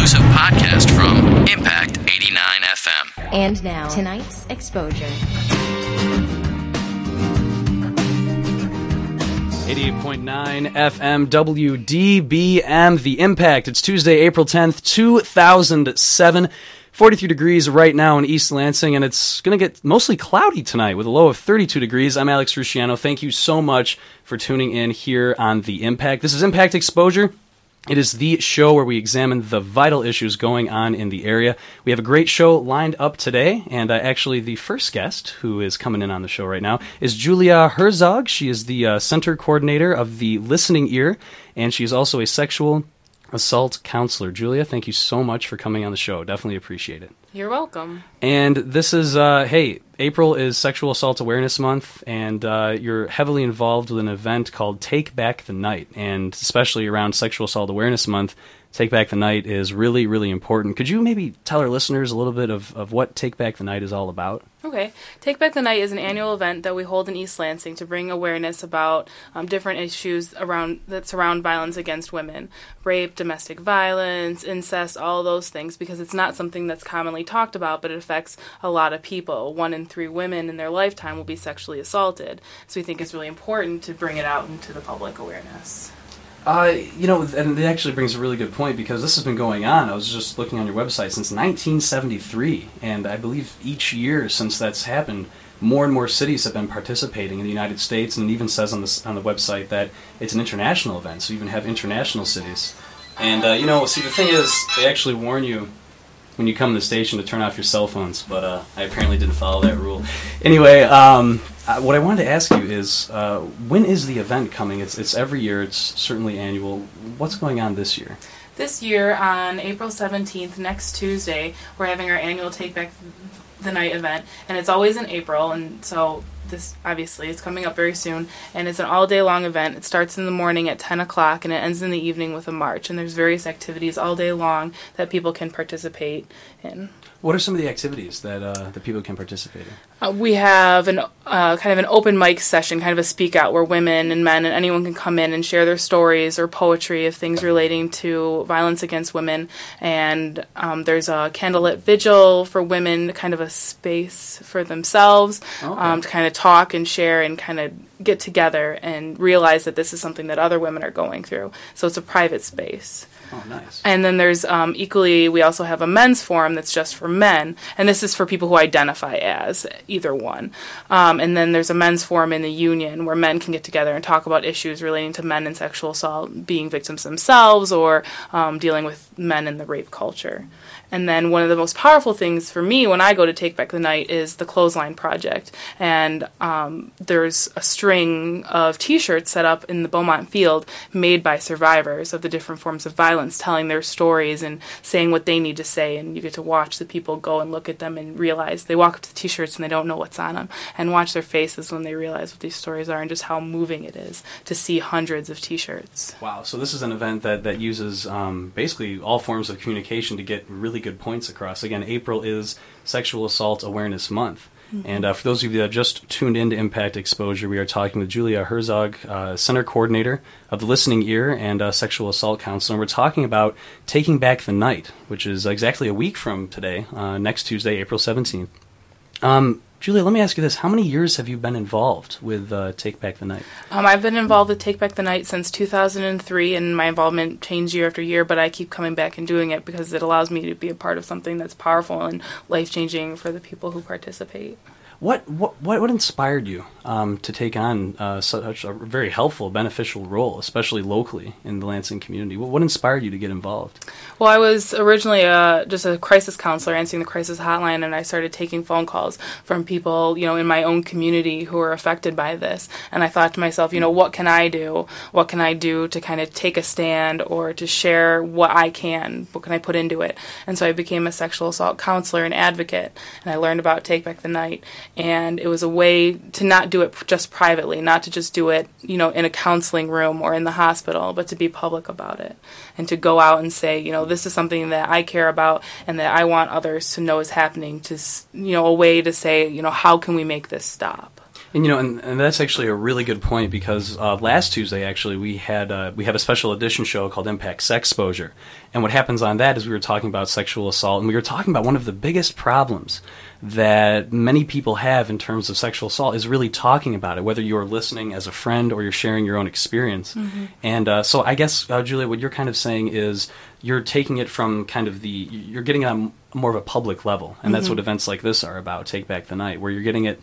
exclusive podcast from Impact 89 FM. And now, tonight's exposure. 88.9 FM WDBM The Impact. It's Tuesday, April 10th, 2007. 43 degrees right now in East Lansing, and it's going to get mostly cloudy tonight with a low of 32 degrees. I'm Alex Rusciano. Thank you so much for tuning in here on The Impact. This is Impact Exposure. It is the show where we examine the vital issues going on in the area. We have a great show lined up today, and uh, actually, the first guest who is coming in on the show right now is Julia Herzog. She is the uh, center coordinator of the Listening Ear, and she is also a sexual assault counselor. Julia, thank you so much for coming on the show. Definitely appreciate it. You're welcome. And this is, uh, hey, April is Sexual Assault Awareness Month, and uh, you're heavily involved with an event called Take Back the Night. And especially around Sexual Assault Awareness Month, Take Back the Night is really, really important. Could you maybe tell our listeners a little bit of, of what Take Back the Night is all about? Okay. Take Back the Night is an annual event that we hold in East Lansing to bring awareness about um, different issues around that surround violence against women, rape, domestic violence, incest, all those things, because it's not something that's commonly talked about, but it affects a lot of people. One in three women in their lifetime will be sexually assaulted. So we think it's really important to bring it out into the public awareness. Uh, you know, and it actually brings a really good point because this has been going on. I was just looking on your website since 1973, and I believe each year since that's happened, more and more cities have been participating in the United States, and it even says on the on the website that it's an international event. So you even have international cities. And uh, you know, see, the thing is, they actually warn you when you come to the station to turn off your cell phones, but uh, I apparently didn't follow that rule. Anyway, um, uh, what I wanted to ask you is, uh, when is the event coming? It's it's every year. It's certainly annual. What's going on this year? This year, on April 17th, next Tuesday, we're having our annual Take Back the Night event, and it's always in April, and so this obviously it's coming up very soon, and it's an all day long event. It starts in the morning at 10 o'clock, and it ends in the evening with a march, and there's various activities all day long that people can participate in. What are some of the activities that uh, that people can participate in? Uh, we have an uh, kind of an open mic session, kind of a speak out, where women and men and anyone can come in and share their stories or poetry of things relating to violence against women. And um, there's a candlelit vigil for women, kind of a space for themselves Okay. um, to kind of talk and share and kind of get together and realize that this is something that other women are going through. So it's a private space. Oh, nice. And then there's um, equally, we also have a men's forum that's just for men, and this is for people who identify as either one. Um, and then there's a men's forum in the union where men can get together and talk about issues relating to men and sexual assault, being victims themselves, or um, dealing with men in the rape culture. And then one of the most powerful things for me when I go to Take Back the Night is the Clothesline Project. And um, there's a string of t shirts set up in the Beaumont Field made by survivors of the different forms of violence, telling their stories and saying what they need to say. And you get to watch the people go and look at them and realize they walk up to the t shirts and they don't know what's on them, and watch their faces when they realize what these stories are and just how moving it is to see hundreds of t shirts. Wow. So this is an event that that uses um, basically all forms of communication to get really good points across. Again, April is Sexual Assault Awareness Month. And uh, for those of you that just tuned into Impact Exposure, we are talking with Julia Herzog, uh, Center Coordinator of the Listening Ear and uh, Sexual Assault Counselor. And we're talking about Taking Back the Night, which is exactly a week from today, uh, next Tuesday, April 17th. Um, Julia, let me ask you this. How many years have you been involved with uh, Take Back the Night? Um, I've been involved with Take Back the Night since 2003, and my involvement changed year after year, but I keep coming back and doing it because it allows me to be a part of something that's powerful and life changing for the people who participate. What what what, inspired you um, to take on uh, such a very helpful, beneficial role, especially locally in the Lansing community? What, what inspired you to get involved? Well, I was originally uh, just a crisis counselor answering the crisis hotline, and I started taking phone calls from people, you know, in my own community who were affected by this. And I thought to myself, you know, what can I do? What can I do to kind of take a stand or to share what I can? What can I put into it? And so I became a sexual assault counselor and advocate, and I learned about Take Back the Night. And it was a way to not do it just privately, not to just do it, you know, in a counseling room or in the hospital, but to be public about it and to go out and say, you know, this is something that I care about and that I want others to know is happening. To you know, a way to say, you know, how can we make this stop? And you know, and, and that's actually a really good point because uh, last Tuesday, actually, we had uh, we have a special edition show called Impact Sex Exposure, and what happens on that is we were talking about sexual assault, and we were talking about one of the biggest problems that many people have in terms of sexual assault is really talking about it, whether you're listening as a friend or you're sharing your own experience. And uh, so, I guess, uh, Julia, what you're kind of saying is you're taking it from kind of the you're getting it on more of a public level, and that's what events like this are about. Take Back the Night, where you're getting it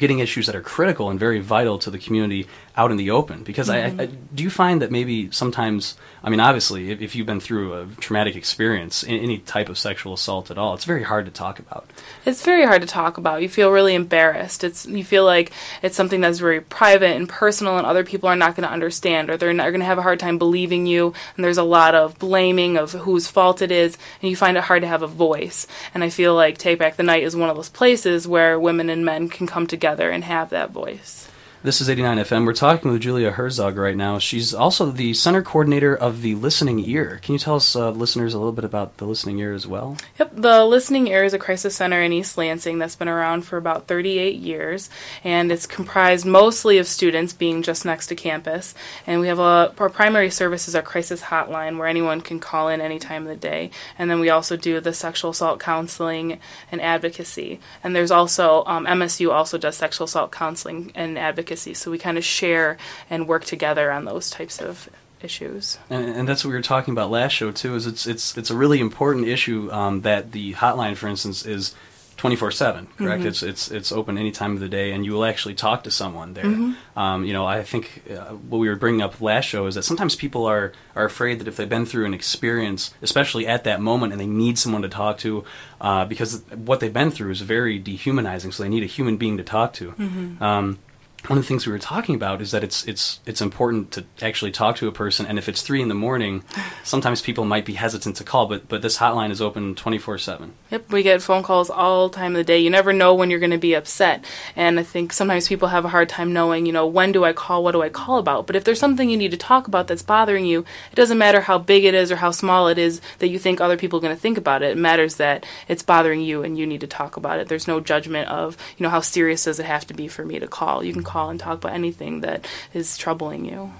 getting issues that are critical and very vital to the community out in the open. Because I, I, mm-hmm. do you find that maybe sometimes, I mean, obviously, if, if you've been through a traumatic experience, in any type of sexual assault at all, it's very hard to talk about. It's very hard to talk about. You feel really embarrassed. It's you feel like it's something that's very private and personal, and other people are not going to understand, or they're not going to have a hard time believing you. And there's a lot of blaming of whose fault it is, and you find it hard to have a voice. And I feel like Take Back the Night is one of those places where women and men can come together and have that voice. This is 89 FM. We're talking with Julia Herzog right now. She's also the center coordinator of the Listening Ear. Can you tell us, uh, listeners, a little bit about the Listening Ear as well? Yep, the Listening Ear is a crisis center in East Lansing that's been around for about 38 years, and it's comprised mostly of students being just next to campus. And we have a our primary service is our crisis hotline where anyone can call in any time of the day. And then we also do the sexual assault counseling and advocacy. And there's also um, MSU also does sexual assault counseling and advocacy, so we kind of share and work together on those types of issues. And, and that's what we were talking about last show too. Is it's it's it's a really important issue um, that the hotline, for instance, is twenty four seven. Correct. It's it's it's open any time of the day, and you will actually talk to someone there. Um, you know, I think uh, what we were bringing up last show is that sometimes people are are afraid that if they've been through an experience, especially at that moment, and they need someone to talk to, uh, because what they've been through is very dehumanizing. So they need a human being to talk to. Um, one of the things we were talking about is that it's it's it's important to actually talk to a person and if it's three in the morning sometimes people might be hesitant to call but but this hotline is open 24 7 Yep, we get phone calls all time of the day. You never know when you're going to be upset. And I think sometimes people have a hard time knowing, you know, when do I call, what do I call about? But if there's something you need to talk about that's bothering you, it doesn't matter how big it is or how small it is that you think other people are going to think about it. It matters that it's bothering you and you need to talk about it. There's no judgment of, you know, how serious does it have to be for me to call. You can call and talk about anything that is troubling you.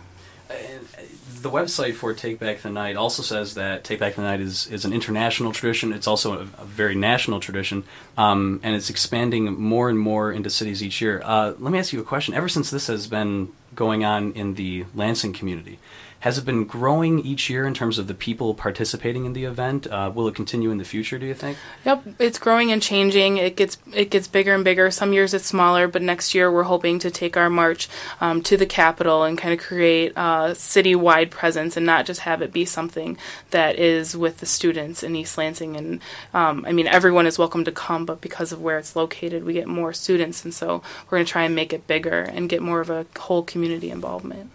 the website for Take Back the Night also says that Take Back the Night is, is an international tradition. It's also a, a very national tradition, um, and it's expanding more and more into cities each year. Uh, let me ask you a question. Ever since this has been going on in the Lansing community, has it been growing each year in terms of the people participating in the event? Uh, will it continue in the future? Do you think? Yep, it's growing and changing. It gets it gets bigger and bigger. Some years it's smaller, but next year we're hoping to take our march um, to the capital and kind of create a citywide presence and not just have it be something that is with the students in East Lansing. And um, I mean, everyone is welcome to come, but because of where it's located, we get more students, and so we're going to try and make it bigger and get more of a whole community involvement.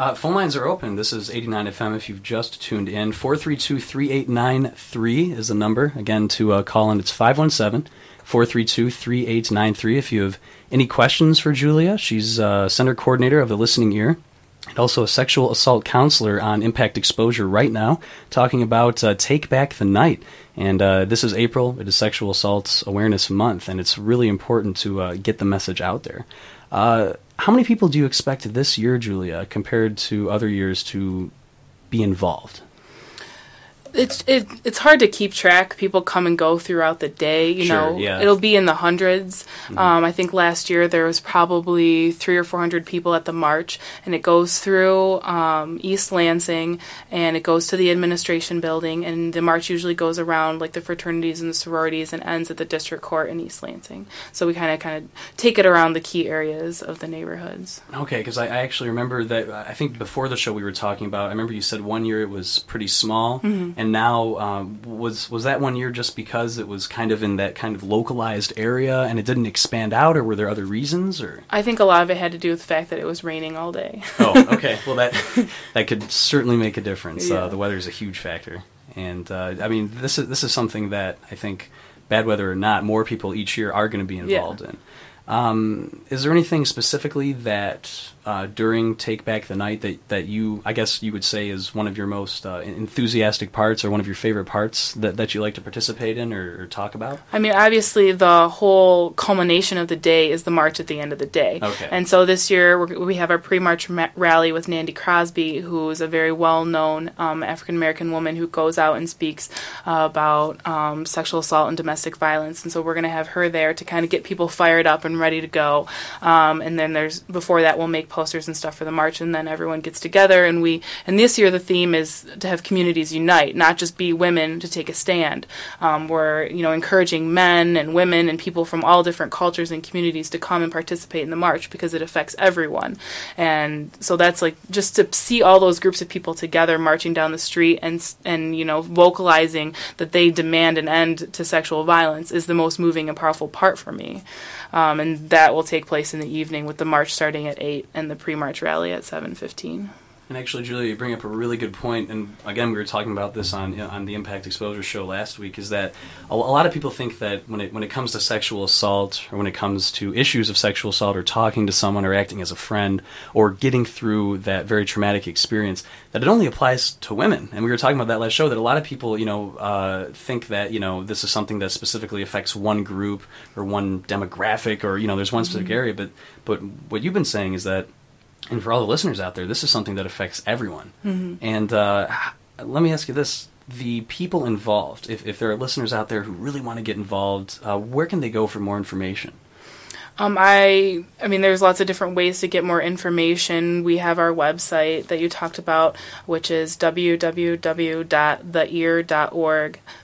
Uh, phone lines are open. This is 89 FM if you've just tuned in. 432 3893 is the number. Again, to uh, call in, it's 517 432 3893. If you have any questions for Julia, she's uh, center coordinator of the Listening Ear and also a sexual assault counselor on Impact Exposure right now, talking about uh, Take Back the Night. And uh, this is April. It is Sexual Assault Awareness Month, and it's really important to uh, get the message out there. How many people do you expect this year, Julia, compared to other years, to be involved? It's it, it's hard to keep track. People come and go throughout the day. You Sure, know, yeah. Mm-hmm. it'll be in the 100s Um, I think last year there was probably three or four hundred people at the march, and it goes through um, East Lansing, and it goes to the administration building, and the march usually goes around like the fraternities and the sororities, and ends at the district court in East Lansing. So we kind of kind of take it around the key areas of the neighborhoods. Okay, because I, I actually remember that. I think before the show we were talking about. I remember you said one year it was pretty small, and now um, was was that one year just because it was kind of in that kind of localized area and it didn't expand out, or were there other reasons? Or I think a lot of it had to do with the fact that it was raining all day. oh, okay. Well, that that could certainly make a difference. Yeah. Uh, the weather is a huge factor, and uh, I mean this is this is something that I think, bad weather or not, more people each year are going to be involved in. Um, is there anything specifically that uh, during Take Back the Night that, that you, I guess you would say, is one of your most uh, enthusiastic parts or one of your favorite parts that, that you like to participate in or, or talk about? I mean, obviously, the whole culmination of the day is the march at the end of the day. Okay. And so this year we're, we have our pre-march ma- rally with Nandi Crosby, who is a very well-known um, African American woman who goes out and speaks uh, about um, sexual assault and domestic violence. And so we're going to have her there to kind of get people fired up and ready to go. Um, and then there's before that we'll make posters and stuff for the march, and then everyone gets together. And we and this year the theme is to have communities unite, not just be women to take a stand. Um, we're you know encouraging men and women and people from all different cultures and communities to come and participate in the march because it affects everyone. And so that's like just to see all those groups of people together marching down the street and and you know vocalizing that they demand an end to sexual violence is the most moving and powerful part for me. Um, and that will take place in the evening with the march starting at 8 and the pre-march rally at 7.15. And actually, Julia, you bring up a really good point. And again, we were talking about this on on the Impact Exposure show last week. Is that a, a, lot of people think that when it when it comes to sexual assault, or when it comes to issues of sexual assault, or talking to someone, or acting as a friend, or getting through that very traumatic experience, that it only applies to women. And we were talking about that last show. That a lot of people, you know, uh, think that you know this is something that specifically affects one group or one demographic, or you know, there's one specific mm-hmm. area. But but what you've been saying is that and for all the listeners out there, this is something that affects everyone. Mm-hmm. And uh, let me ask you this: the people involved, if, if there are listeners out there who really want to get involved, uh, where can they go for more information? Um, I, I mean, there's lots of different ways to get more information. We have our website that you talked about, which is www.theear.org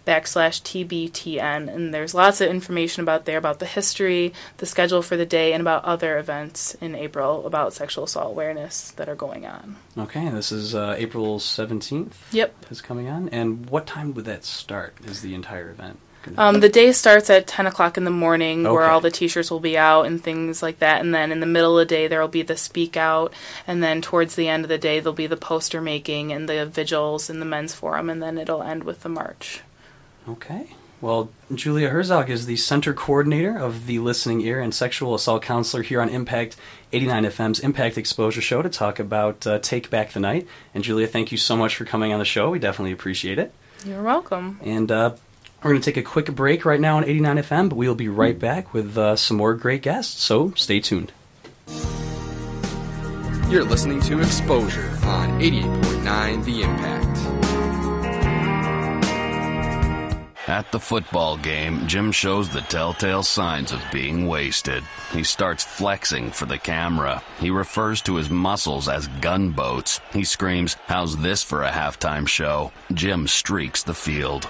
backslash TBTN. And there's lots of information about there about the history, the schedule for the day, and about other events in April about sexual assault awareness that are going on. Okay, this is uh, April 17th. Yep. Is coming on. And what time would that start, is the entire event? Um, the day starts at 10 o'clock in the morning, okay. where all the t-shirts will be out and things like that. And then in the middle of the day, there will be the speak out. And then towards the end of the day, there'll be the poster making and the vigils and the men's forum. And then it'll end with the march. Okay. Well, Julia Herzog is the center coordinator of the Listening Ear and sexual assault counselor here on Impact 89 FM's Impact Exposure Show to talk about uh, Take Back the Night. And Julia, thank you so much for coming on the show. We definitely appreciate it. You're welcome. And uh, we're going to take a quick break right now on 89 FM, but we'll be right back with uh, some more great guests, so stay tuned. You're listening to Exposure on 88.9 The Impact. At the football game, Jim shows the telltale signs of being wasted. He starts flexing for the camera. He refers to his muscles as gunboats. He screams, How's this for a halftime show? Jim streaks the field.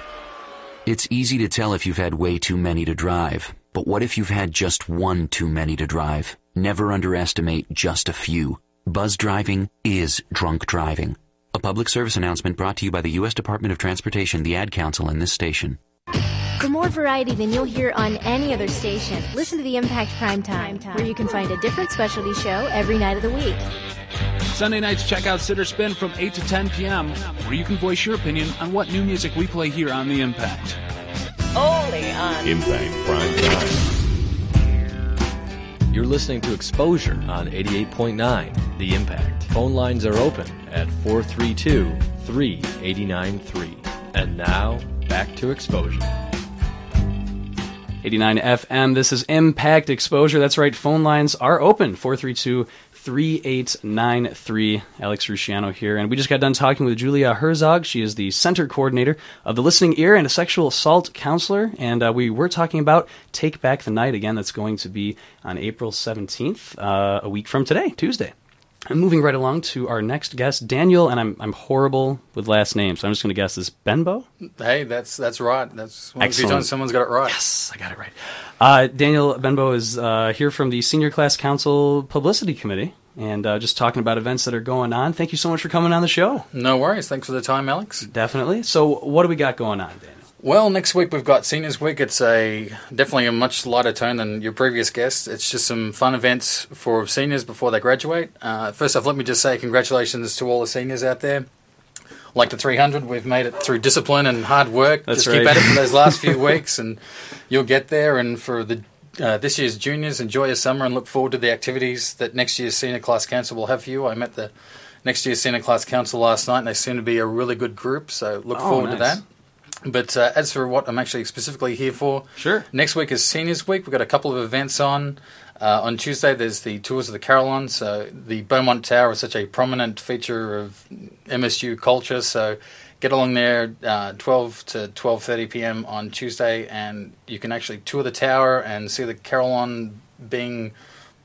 It's easy to tell if you've had way too many to drive. But what if you've had just one too many to drive? Never underestimate just a few. Buzz driving is drunk driving. A public service announcement brought to you by the U.S. Department of Transportation, the Ad Council, and this station. For more variety than you'll hear on any other station, listen to the Impact Prime Time, where you can find a different specialty show every night of the week. Sunday nights, check out Sitter Spin from 8 to 10 p.m., where you can voice your opinion on what new music we play here on The Impact. Only on Impact Prime Time. You're listening to Exposure on 88.9 The Impact. Phone lines are open at 432 3893. And now, back to Exposure. 89 FM. This is Impact Exposure. That's right. Phone lines are open. 432 3893. Alex Rusciano here, and we just got done talking with Julia Herzog. She is the center coordinator of the Listening Ear and a sexual assault counselor, and uh, we were talking about Take Back the Night again. That's going to be on April 17th, uh, a week from today, Tuesday. And moving right along to our next guest, Daniel, and I'm I'm horrible with last names, so I'm just going to guess this Benbow. Hey, that's that's right. That's one Excellent. times someone's got it right. Yes, I got it right. Uh, Daniel Benbow is uh, here from the Senior Class Council Publicity Committee and uh, just talking about events that are going on. Thank you so much for coming on the show. No worries. Thanks for the time, Alex. Definitely. So, what do we got going on, Daniel? Well, next week we've got Seniors Week. It's a definitely a much lighter tone than your previous guests. It's just some fun events for seniors before they graduate. Uh, first off, let me just say congratulations to all the seniors out there like the 300, we've made it through discipline and hard work. That's Just right. keep at it for those last few weeks, and you'll get there. And for the uh, this year's juniors, enjoy your summer and look forward to the activities that next year's senior class council will have for you. I met the next year's senior class council last night, and they seem to be a really good group. So look Oh, forward to that. But uh, as for what I'm actually specifically here for, Sure. Next week is Seniors Week. We've got a couple of events on. Uh, on Tuesday, there's the tours of the Carillon. So the Beaumont Tower is such a prominent feature of MSU culture. So get along there, uh, 12 to 12:30 p.m. on Tuesday, and you can actually tour the tower and see the Carillon being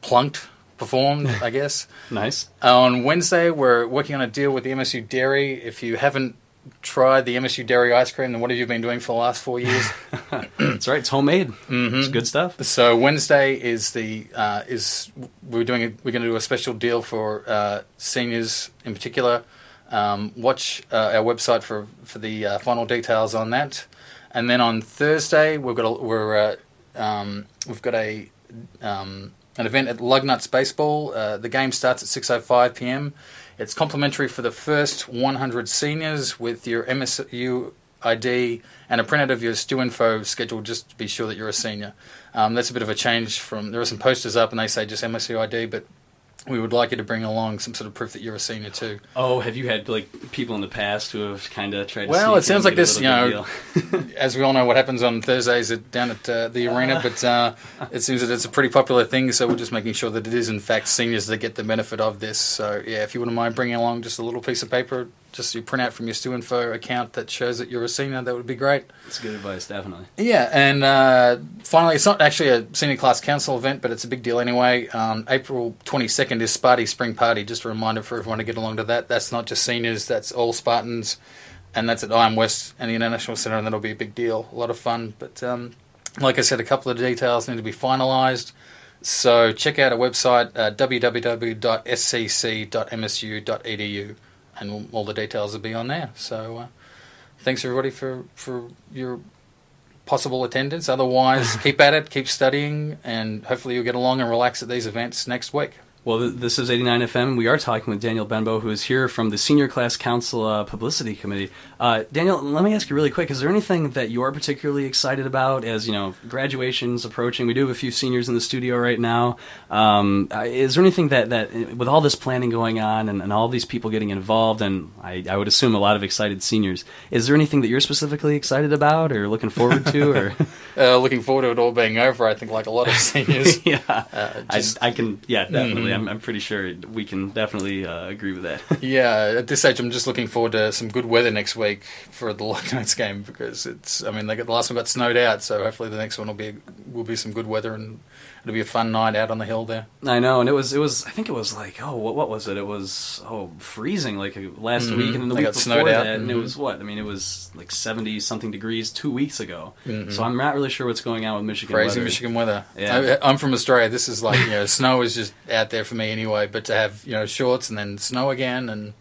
plunked, performed. I guess. Nice. On Wednesday, we're working on a deal with the MSU Dairy. If you haven't tried the MSU Dairy ice cream, then what have you been doing for the last four years? That's right. It's homemade. Mm-hmm. It's good stuff. So Wednesday is the uh, is we're doing a, we're going to do a special deal for uh, seniors in particular. Um, watch uh, our website for for the uh, final details on that. And then on Thursday we've got a, we're uh, um, we've got a um, an event at Lugnuts Baseball. Uh, the game starts at six oh five p.m. It's complimentary for the first 100 seniors with your MSU ID and a printout of your Stu Info schedule just to be sure that you're a senior. Um, that's a bit of a change from there are some posters up and they say just MSU ID, but we would like you to bring along some sort of proof that you're a senior too. Oh, have you had like people in the past who have kind of tried? to Well, it sounds like this, you know, as we all know what happens on Thursdays at, down at uh, the arena, but uh, it seems that it's a pretty popular thing, so we're just making sure that it is in fact seniors that get the benefit of this. So, yeah, if you wouldn't mind bringing along just a little piece of paper, just you print out from your Stu Info account that shows that you're a senior, that would be great. It's good advice, definitely. Yeah, and uh, finally, it's not actually a senior class council event, but it's a big deal anyway. Um, April 22nd is Sparty Spring Party. Just a reminder for everyone to get along to that. That's not just seniors, that's all Spartans, and that's at IM West and the International Centre, and that'll be a big deal. A lot of fun. But um, like I said, a couple of details need to be finalised. So check out our website, uh, www.scc.msu.edu, and all the details will be on there. So uh, thanks everybody for, for your possible attendance. Otherwise, keep at it, keep studying, and hopefully you'll get along and relax at these events next week. Well, th- this is 89 FM. We are talking with Daniel Benbow, who is here from the Senior Class Council uh, Publicity Committee. Uh, Daniel, let me ask you really quick: Is there anything that you are particularly excited about as you know graduation's approaching? We do have a few seniors in the studio right now. Um, uh, is there anything that that with all this planning going on and, and all these people getting involved, and I, I would assume a lot of excited seniors, is there anything that you're specifically excited about or looking forward to? Or Uh, looking forward to it all being over. I think, like a lot of seniors. yeah, Uh, just- I, I can. Yeah, definitely. I'm, I'm pretty sure we can definitely uh, agree with that. yeah, at this stage, I'm just looking forward to some good weather next week for the Lugnuts game because it's. I mean, they got, the last one got snowed out, so hopefully the next one will be will be some good weather and it'll be a fun night out on the hill there. I know, and it was it was. I think it was like oh, what, what was it? It was oh freezing like uh, last Mhm. week and then the They week got before snowed that, out. and it Mhm. was what? I mean, it was like seventy something degrees two weeks ago. Mhm. So I'm not really sure what's going on with Michigan. Crazy weather. Michigan weather. Yeah. I, I'm from Australia. This is like you know, snow is just out there for me anyway. But to have you know shorts and then snow again and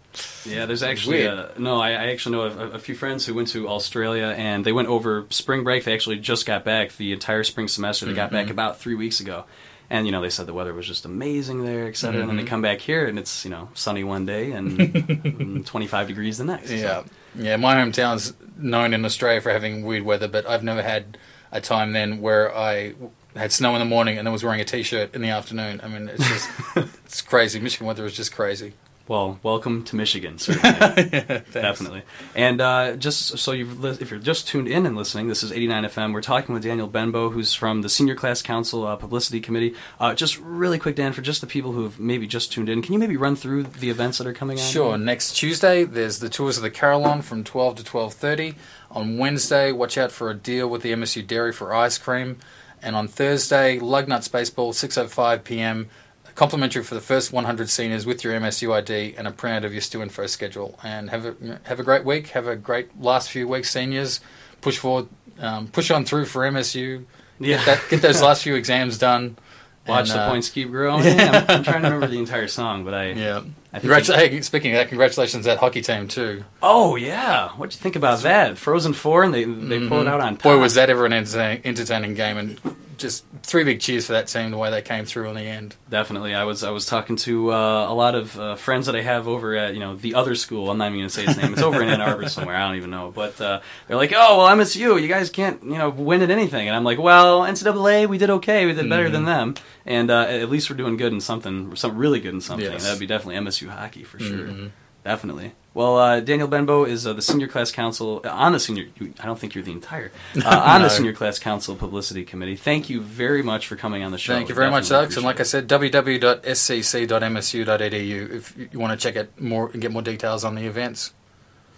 Yeah, there's actually uh, no. I, I actually know a, a few friends who went to Australia and they went over spring break. They actually just got back the entire spring semester. They got back Mhm. about three weeks ago, and you know they said the weather was just amazing there, et cetera. And then they Mhm. come back here and it's you know sunny one day and, and 25 degrees the next. so- Yeah, yeah. My hometown's known in Australia for having weird weather, but I've never had a time then where I had snow in the morning and then was wearing a t-shirt in the afternoon. I mean, it's just it's crazy. Michigan weather is just crazy. Well, welcome to Michigan, certainly, definitely. And uh, just so you've li- if you're just tuned in and listening, this is 89 FM. We're talking with Daniel Benbow, who's from the Senior Class Council uh, Publicity Committee. Uh, just really quick, Dan, for just the people who have maybe just tuned in, can you maybe run through the events that are coming on? Sure. Next Tuesday, there's the tours of the Carillon from 12 to 12:30. On Wednesday, watch out for a deal with the MSU Dairy for ice cream. And on Thursday, Lugnuts Baseball, 6:05 p.m. Complimentary for the first 100 seniors with your MSU ID and a printout of your Stu Info schedule. And have a have a great week. Have a great last few weeks, seniors. Push forward, um, push on through for MSU. Yeah. Get, that, get those last few exams done. Watch And, the uh, points keep growing. Yeah, I'm, I'm trying to remember the entire song, but I Yeah. I think Congratu- hey, speaking of that, congratulations to that hockey team too. Oh yeah, what'd you think about that? Frozen Four, and they they pull it out on top. Mm-hmm. Boy, was that ever an entertaining, entertaining game! And just three big cheers for that team, the way they came through in the end. Definitely, I was I was talking to uh, a lot of uh, friends that I have over at you know the other school. I'm not even going to say its name. It's over in Ann Arbor somewhere. I don't even know. But uh, they're like, oh well, MSU, you guys can't you know win at anything. And I'm like, well, NCAA, we did okay. We did better Mhm. than them, and uh, at least we're doing good in something, some really good in something. Yes. That'd be definitely MSU hockey for sure. Mhm. Definitely. Well, uh, Daniel Benbow is uh, the senior class council uh, on the senior. I don't think you're the entire uh, on No. the senior class council publicity committee. Thank you very much for coming on the show. Thank you very much, Alex. And like I said, www.scc.msu.edu if you want to check it more and get more details on the events.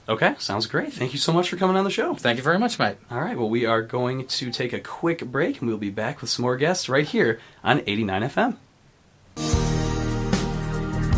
Okay, sounds great. Thank you so much for coming on the show. Thank you very much, mate. All right, well, we are going to take a quick break and we'll be back with some more guests right here on 89 FM.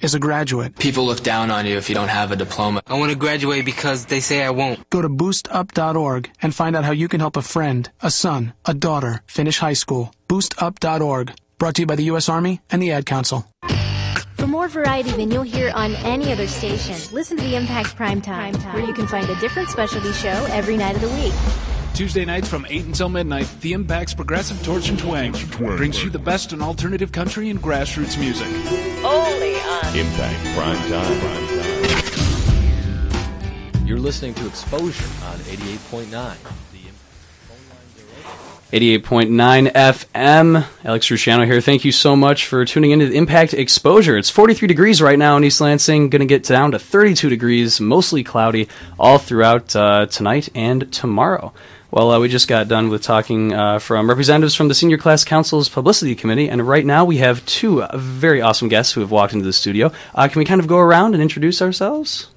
is a graduate. People look down on you if you don't have a diploma. I want to graduate because they say I won't. Go to boostup.org and find out how you can help a friend, a son, a daughter finish high school. Boostup.org. Brought to you by the U.S. Army and the Ad Council. For more variety than you'll hear on any other station, listen to the Impact Primetime, where you can find a different specialty show every night of the week. Tuesday nights from 8 until midnight, The Impact's Progressive Torch and Twang brings you the best in alternative country and grassroots music. Only on Impact Prime Time. 88.9 The 88.9 FM. Alex Rusciano here. Thank you so much for tuning into the Impact Exposure. It's 43 degrees right now in East Lansing. Going to get down to 32 degrees, mostly cloudy all throughout uh, tonight and tomorrow. Well, uh, we just got done with talking uh, from representatives from the Senior Class Council's Publicity Committee, and right now we have two uh, very awesome guests who have walked into the studio. Uh, can we kind of go around and introduce ourselves?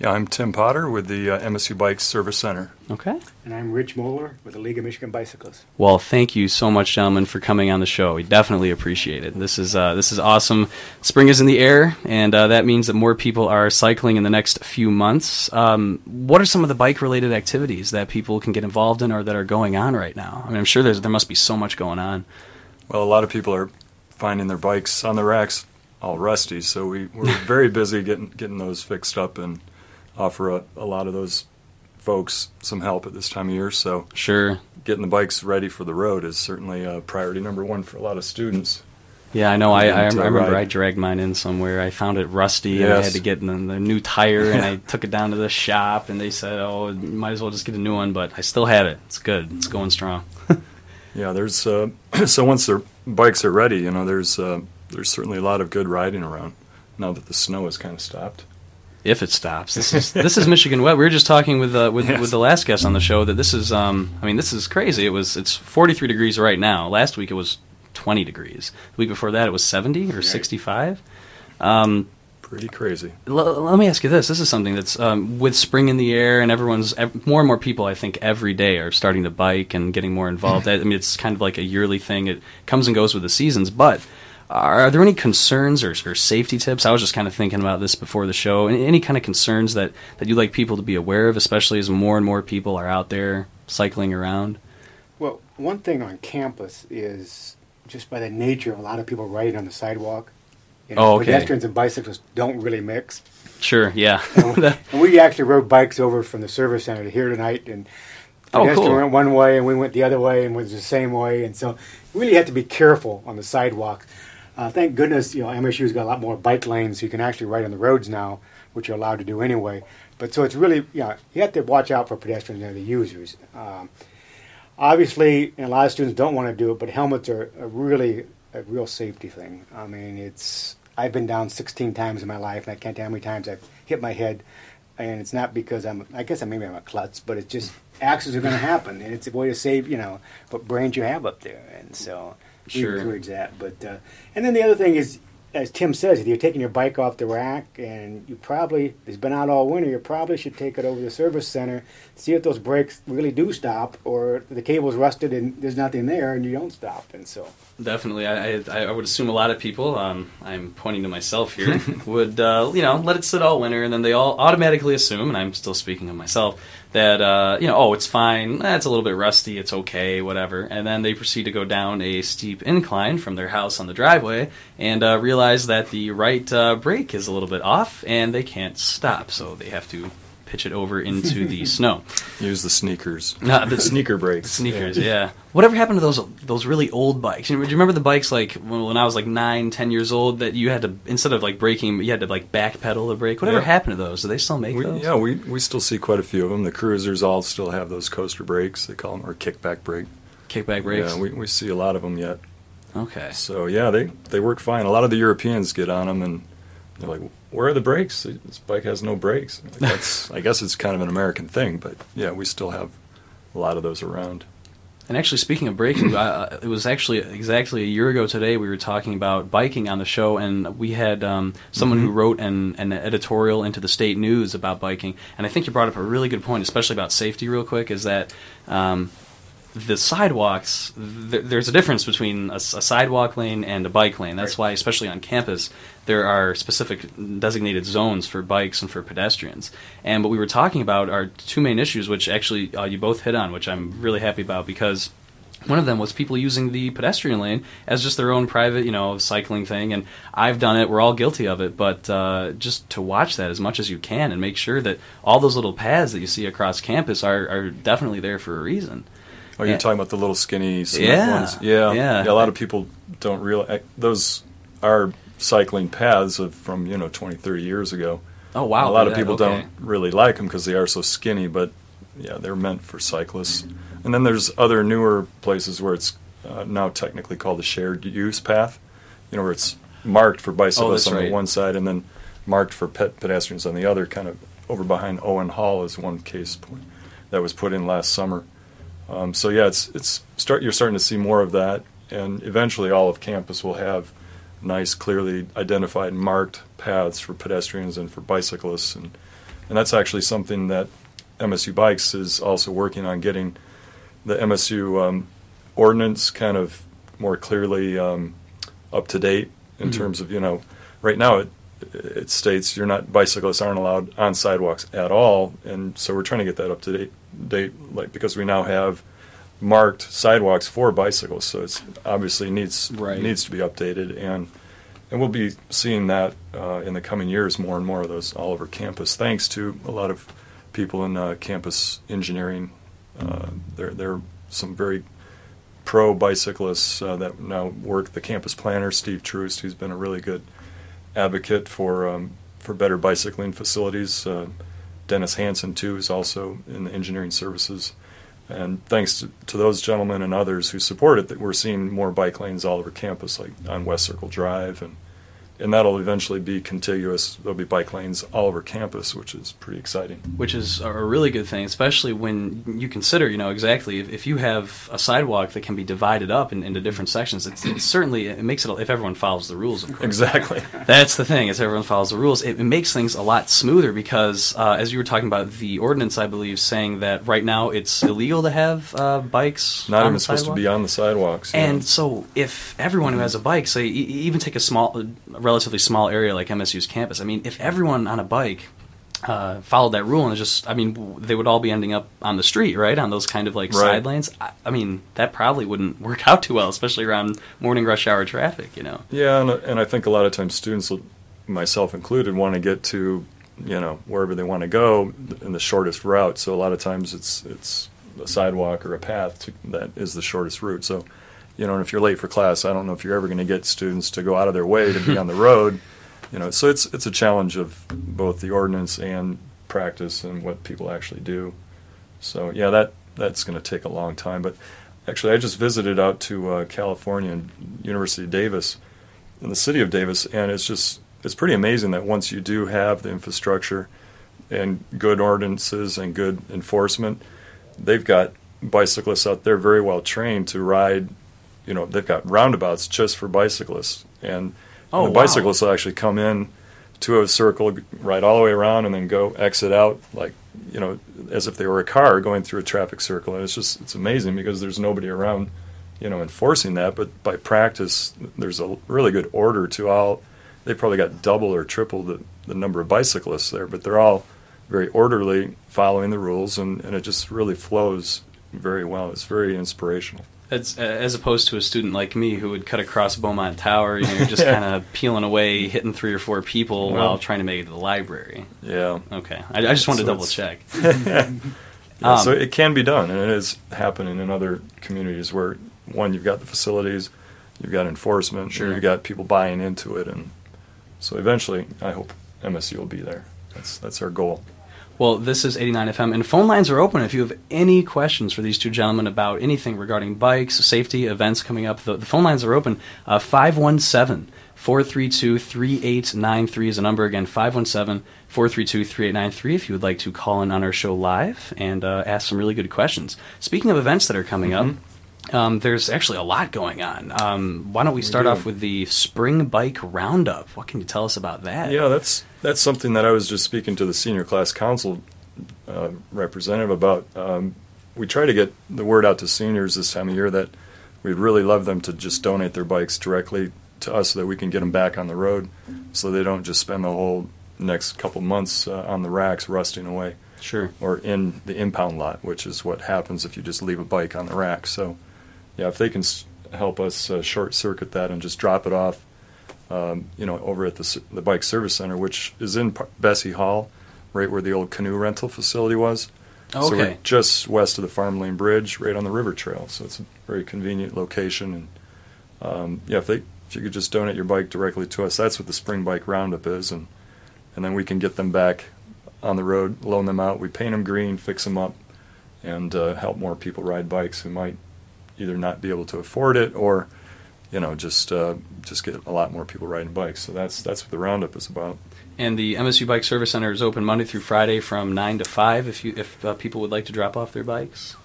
Yeah, I'm Tim Potter with the uh, MSU Bikes Service Center. Okay. And I'm Rich Moeller with the League of Michigan Bicyclists. Well, thank you so much, gentlemen, for coming on the show. We definitely appreciate it. This is uh, this is awesome. Spring is in the air, and uh, that means that more people are cycling in the next few months. Um, what are some of the bike-related activities that people can get involved in, or that are going on right now? I mean, I'm sure there's there must be so much going on. Well, a lot of people are finding their bikes on the racks all rusty, so we, we're very busy getting getting those fixed up and offer a, a lot of those folks some help at this time of year. So sure, getting the bikes ready for the road is certainly uh, priority number one for a lot of students. Yeah, I know. I, I, I remember ride. I dragged mine in somewhere. I found it rusty, and I had to get the, the new tire, and I took it down to the shop, and they said, "Oh, might as well just get a new one." But I still have it. It's good. It's going strong. Yeah, there's uh, so once their bikes are ready, you know, there's uh, there's certainly a lot of good riding around now that the snow has kind of stopped. If it stops. This is this is Michigan wet. We were just talking with uh, with Yes. with the last guest on the show that this is. Um, I mean, this is crazy. It was it's 43 degrees right now. Last week it was 20 degrees. The week before that it was 70 or 65. Um, Pretty crazy. l- let me ask you this: This is something that's um, with spring in the air, and everyone's ev- more and more people. I think every day are starting to bike and getting more involved. I mean, it's kind of like a yearly thing. It comes and goes with the seasons. But are, are there any concerns or, or safety tips? I was just kind of thinking about this before the show. Any, any kind of concerns that that you'd like people to be aware of, especially as more and more people are out there cycling around? Well, one thing on campus is just by the nature of a lot of people riding on the sidewalk. You know, Oh, okay. Pedestrians and bicyclists don't really mix. Sure, yeah. and we actually rode bikes over from the service center to here tonight, and Oh, pedestrian cool. went one way, and we went the other way, and was the same way, and so you really have to be careful on the sidewalk. Uh, thank goodness, you know, MSU's got a lot more bike lanes, so you can actually ride on the roads now, which you're allowed to do anyway. But so it's really, you know, you have to watch out for pedestrians and the users. Um, obviously, a lot of students don't want to do it, but helmets are, a really a real safety thing. I mean, it's I've been down 16 times in my life, and I can't tell how many times I've hit my head. And it's not because I'm, I guess maybe I'm a klutz, but it's just accidents are going to happen, and it's a way to save, you know, what brains you have up there. And so Sure. encourage that. But uh, and then the other thing is, as Tim says, if you're taking your bike off the rack and you probably it's been out all winter, you probably should take it over to the service center, see if those brakes really do stop, or the cable's rusted and there's nothing there and you don't stop. And so Definitely, I, I, I would assume a lot of people. Um, I'm pointing to myself here. would uh, you know let it sit all winter, and then they all automatically assume, and I'm still speaking of myself, that uh, you know oh it's fine, eh, it's a little bit rusty, it's okay, whatever, and then they proceed to go down a steep incline from their house on the driveway and uh, realize that the right uh, brake is a little bit off, and they can't stop, so they have to pitch it over into the snow. Use the sneakers. Not the sneaker brakes. Sneakers, yeah. Whatever happened to those those really old bikes? You know, do you remember the bikes like when when I was like nine, ten years old that you had to instead of like braking, you had to like backpedal the brake. Whatever Yeah. happened to those? Do they still make We, those? yeah, we, we still see quite a few of them. The cruisers all still have those coaster brakes, they call them, or kickback brake. Kickback brakes? Yeah, we, we see a lot of them yet. Okay. So, yeah, they, they work fine. A lot of the Europeans get on them and they're like, where are the brakes? This bike has no brakes. Like, that's, I guess it's kind of an American thing, but yeah, we still have a lot of those around. And actually, speaking of braking, uh, it was actually exactly a year ago today we were talking about biking on the show, and we had um, someone who Mhm. wrote an, an editorial into the state news about biking. And I think you brought up a really good point, especially about safety, real quick, is that. Um, the sidewalks, th- there's a difference between a sidewalk lane and a bike lane. That's why, especially on campus, there are specific designated zones for bikes and for pedestrians. And what we were talking about are two main issues, which actually uh, you both hit on, which I'm really happy about because one of them was people using the pedestrian lane as just their own private, you know, cycling thing. And I've done it; we're all guilty of it. But uh, just to watch that as much as you can and make sure that all those little paths that you see across campus are, are definitely there for a reason. Oh, you're talking about the little skinny cement Yeah, ones? Yeah, yeah. A lot of people don't realize those are cycling paths of from you know 20, 30 years ago. Oh, wow, A lot of people okay. don't really like them because they are so skinny, but yeah, they're meant for cyclists. And then there's other newer places where it's uh, now technically called a shared use path. You know, where it's marked for bicyclists Oh, on right. the one side and then marked for pet pedestrians on the other. Kind of over behind Owen Hall is one case point that was put in last summer. Um, so yeah, it's it's start. You're starting to see more of that, and eventually all of campus will have nice, clearly identified, marked paths for pedestrians and for bicyclists, and and that's actually something that MSU Bikes is also working on getting the MSU um, ordinance kind of more clearly um, up to date in Mhm. terms of you know right now it it states you're not bicyclists aren't allowed on sidewalks at all, and so we're trying to get that up to date date like because we now have marked sidewalks for bicycles, so it's obviously needs Right. needs to be updated and. And we'll be seeing that uh, in the coming years, more and more of those all over campus, thanks to a lot of people in uh, campus engineering. Uh, there, there are some very pro bicyclists uh, that now work. The campus planner, Steve Troost, who's been a really good advocate for um, for better bicycling facilities. Dennis Hansen, too, is also in the engineering services. And thanks to, to those gentlemen and others who support it, that we're seeing more bike lanes all over campus, like on West Circle Drive, and and that'll eventually be contiguous. There'll be bike lanes all over campus, which is pretty exciting. which is a really good thing, especially when you consider, you know, exactly if, if you have a sidewalk that can be divided up in, into different sections. It's, it's certainly it makes it if everyone follows the rules, of course. Exactly. That's the thing. Is everyone follows the rules, it, it makes things a lot smoother because, uh, as you were talking about, the ordinance, I believe, saying that right now it's illegal to have uh, bikes. Not even supposed sidewalk. to be on the sidewalks. know. And so, if everyone who has a bike, say, e- even take a small, relatively small area like MSU's campus, I mean, if everyone on a bike uh, followed that rule and just, I mean, they would all be ending up on the street, right, on those kind of like Right. side lanes. I, I mean, that probably wouldn't work out too well, especially around morning rush hour traffic, you know. Yeah, and, and I think a lot of times students, myself included, want to get to, you know, wherever they want to go in the shortest route. So a lot of times it's it's a sidewalk or a path to, that is the shortest route. So, you know, and if you're late for class, I don't know if you're ever going to get students to go out of their way to be on the road. You know, so it's it's a challenge of both the ordinance and practice and what people actually do. So yeah, that that's going to take a long time. But actually, I just visited out to uh, California and University of Davis, in the city of Davis, and it's just it's pretty amazing that once you do have the infrastructure and good ordinances and good enforcement, they've got bicyclists out there very well trained to ride. You know, they've got roundabouts just for bicyclists, and Oh, the wow. bicyclists will actually come in to a circle, ride all the way around, and then go exit out like you know as if they were a car going through a traffic circle. And it's just it's amazing because there's nobody around, you know, enforcing that. But by practice, there's a really good order to all. They probably got double or triple the, the number of bicyclists there, but they're all very orderly, following the rules, and, and it just really flows very well. It's very inspirational. As, as opposed to a student like me who would cut across Beaumont Tower, you know, you're just kind of peeling away, hitting three or four people Well- while trying to make it to the library. Yeah. Okay. I, I just wanted to double check. Yeah, so Um, it can be done, and it is happening in other communities where one, you've got the facilities, you've got enforcement, Sure. you've got people buying into it, and so eventually, I hope MSU will be there. That's that's our goal. Well, this is 89 FM, and phone lines are open if you have any questions for these two gentlemen about anything regarding bikes, safety, events coming up. The, the phone lines are open. Uh, 517 432 3893 is the number again 517 432 3893 if you would like to call in on our show live and uh, ask some really good questions. Speaking of events that are coming up, um, there's actually a lot going on. Um, why don't we start do. off with the Spring Bike Roundup? What can you tell us about that? Yeah, that's that's something that I was just speaking to the senior class council uh, representative about. Um, we try to get the word out to seniors this time of year that we'd really love them to just donate their bikes directly to us so that we can get them back on the road, so they don't just spend the whole next couple months uh, on the racks rusting away. Sure. Or in the impound lot, which is what happens if you just leave a bike on the rack. So, yeah, if they can help us uh, short circuit that and just drop it off um, you know, over at the, the bike service center, which is in Par- Bessey Hall, right where the old canoe rental facility was. Okay. So we're just west of the Farm Lane Bridge, right on the river trail. So it's a very convenient location. And um, yeah, if they if you could just donate your bike directly to us, that's what the Spring Bike Roundup is, and and then we can get them back on the road, loan them out. We paint them green, fix them up, and uh, help more people ride bikes who might either not be able to afford it or you know just uh, just get a lot more people riding bikes. So that's that's what the roundup is about. And the MSU Bike Service Center is open Monday through Friday from nine to five. If you if uh, people would like to drop off their bikes,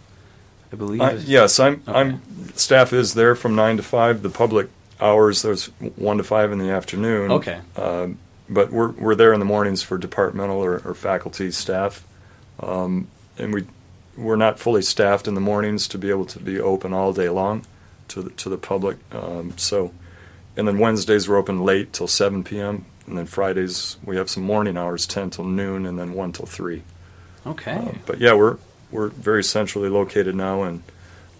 I believe. I, yes, I'm. Okay. I'm. Staff is there from nine to five. The public hours there's one to five in the afternoon. Okay. Um, but we're we're there in the mornings for departmental or, or faculty staff, um, and we we're not fully staffed in the mornings to be able to be open all day long to the, to the public. Um, so, and then Wednesdays we're open late till seven p.m. And then Fridays we have some morning hours, ten till noon, and then one till three. Okay. Um, but yeah, we're we're very centrally located now, and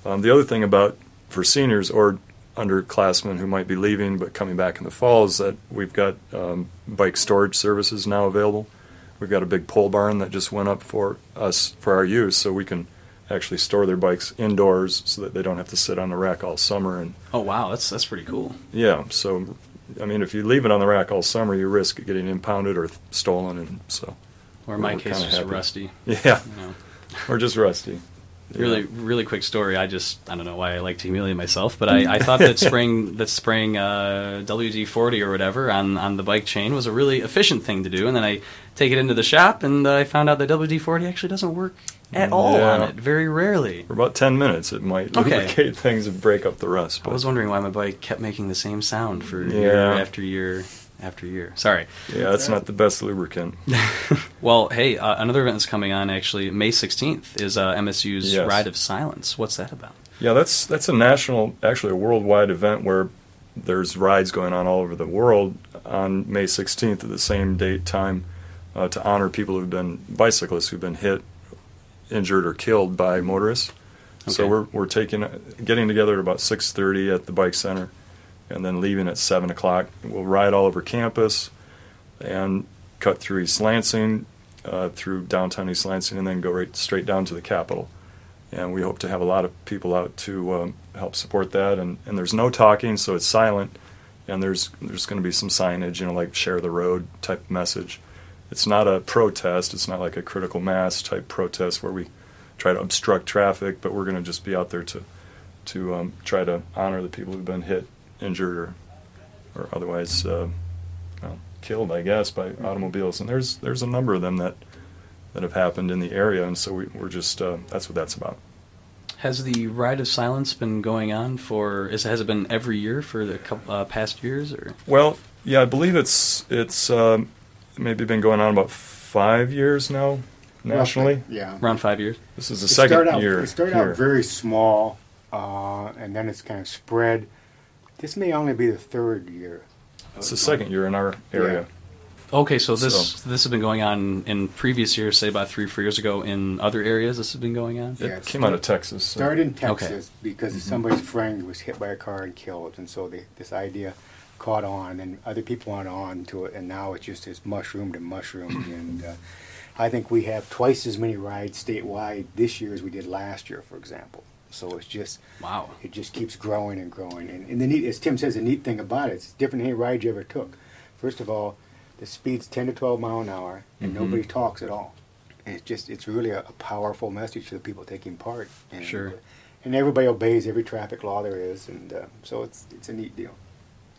um, the other thing about for seniors or underclassmen who might be leaving but coming back in the fall is that we've got um, bike storage services now available. We've got a big pole barn that just went up for us for our use, so we can actually store their bikes indoors so that they don't have to sit on the rack all summer. And oh wow, that's that's pretty cool. yeah, so I mean, if you leave it on the rack all summer, you risk getting impounded or th- stolen, and so. Or in my case, just happy. rusty. Yeah, You know. or just rusty. Really, really quick story. I just I don't know why I like to humiliate myself, but I, I thought that spraying that spraying uh, WD forty or whatever on on the bike chain was a really efficient thing to do, and then I take it into the shop and I found out that WD forty actually doesn't work at all on it. Very rarely. For about 10 minutes, it might Okay. lubricate things and break up the rust. But. I was wondering why my bike kept making the same sound for Yeah. year after year after year. Sorry. yeah, it's not the best lubricant. Well, hey, uh, another event is coming on actually. May 16th is uh, MSU's Yes. Ride of Silence. What's that about? Yeah, that's that's a national, actually a worldwide event where there's rides going on all over the world on May 16th at the same date time uh, to honor people who've been bicyclists who've been hit, injured, or killed by motorists. So we're we're taking getting together at about 6:30 at the bike center, and then leaving at seven o'clock. We'll ride all over campus, and cut through East Lansing, uh, through downtown East Lansing, and then go right straight down to the Capitol. And we hope to have a lot of people out to um, help support that. And, and there's no talking, so it's silent. And there's there's going to be some signage, you know, like share the road type message. It's not a protest. It's not like a critical mass type protest where we try to obstruct traffic, but we're going to just be out there to to um, try to honor the people who've been hit, injured, or or otherwise uh, well, killed, I guess, by automobiles. And there's there's a number of them that that have happened in the area, and so we, we're just uh, that's what that's about. Has the Ride of Silence been going on for? Is, has it been every year for the couple, uh, past years, or? Well, yeah, I believe it's it's um, maybe been going on about five years now nationally. Roughly, yeah. around five years. This is the It second out, year It started here. out very small, uh, and then it's kind of spread. This may only be the third year. It's the second year in our area. Okay, so this So- this has been going on in previous years, say about three, four years ago, in other areas. This has been going on. It Yeah, came out of Texas. so- Started in Okay. Texas because Mm-hmm. somebody's friend was hit by a car and killed, and so they, this idea caught on, and other people went on to it, and now it just has mushroomed and mushroomed. and uh, I think we have twice as many rides statewide this year as we did last year, for example. So it's just Wow. it just keeps growing and growing. And, and the neat, as Tim says, the neat thing about it, it's different than any ride you ever took. First of all, the speed's 10 to 12 mile an hour, and Mhm. nobody talks at all. And it's just, it's really a, a powerful message to the people taking part. And, Sure. And everybody obeys every traffic law there is, and uh, so it's it's a neat deal.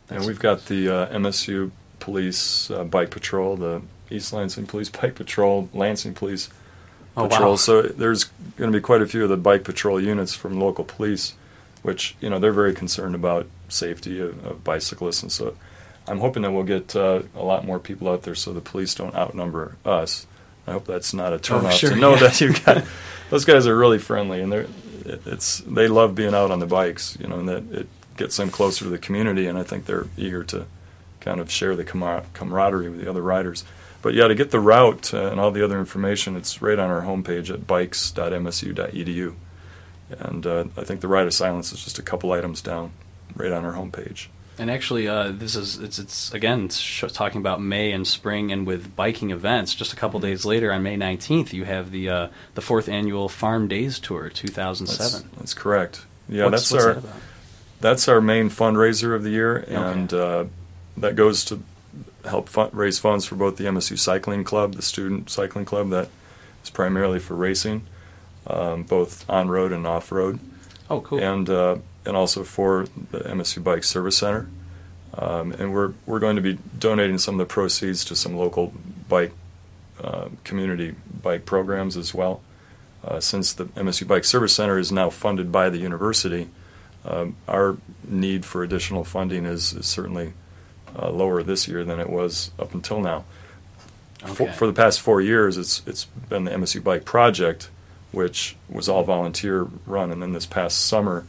And we've got the uh, MSU Police uh, Bike Patrol, the East Lansing Police Bike Patrol, Lansing Police Oh, Patrol. wow. So there's going to be quite a few of the bike patrol units from local police, which you know they're very concerned about safety of, of bicyclists, and so I'm hoping that we'll get uh, a lot more people out there so the police don't outnumber us. I hope that's not a turnoff Oh, sure, to know yeah. that you've got those guys are really friendly and they're it, it's they love being out on the bikes, you know, and that it gets them closer to the community, and I think they're eager to kind of share the camar- camaraderie with the other riders. But yeah, to get the route and all the other information, it's right on our homepage at bikes.msu.edu. And uh, I think the Ride of Silence is just a couple items down, right on our homepage. And actually, uh, this is it's it's again sh- talking about May and spring, and with biking events. Just a couple days later, on May nineteenth, you have the uh, the fourth annual Farm Days Tour, two thousand seven. That's, that's correct. Yeah, What's- that's what's our that that's our main fundraiser of the year, and uh, that goes to help raise funds for both the MSU Cycling Club, the student cycling club that is primarily for racing, um, both on road and off road. Oh, cool. And uh, and also for the MSU Bike Service Center, um, and we're we're going to be donating some of the proceeds to some local bike uh, community bike programs as well. Uh, since the MSU Bike Service Center is now funded by the university, um, our need for additional funding is, is certainly uh, lower this year than it was up until now. For, Okay. for the past four years, it's it's been the MSU Bike Project, which was all volunteer run, and then this past summer,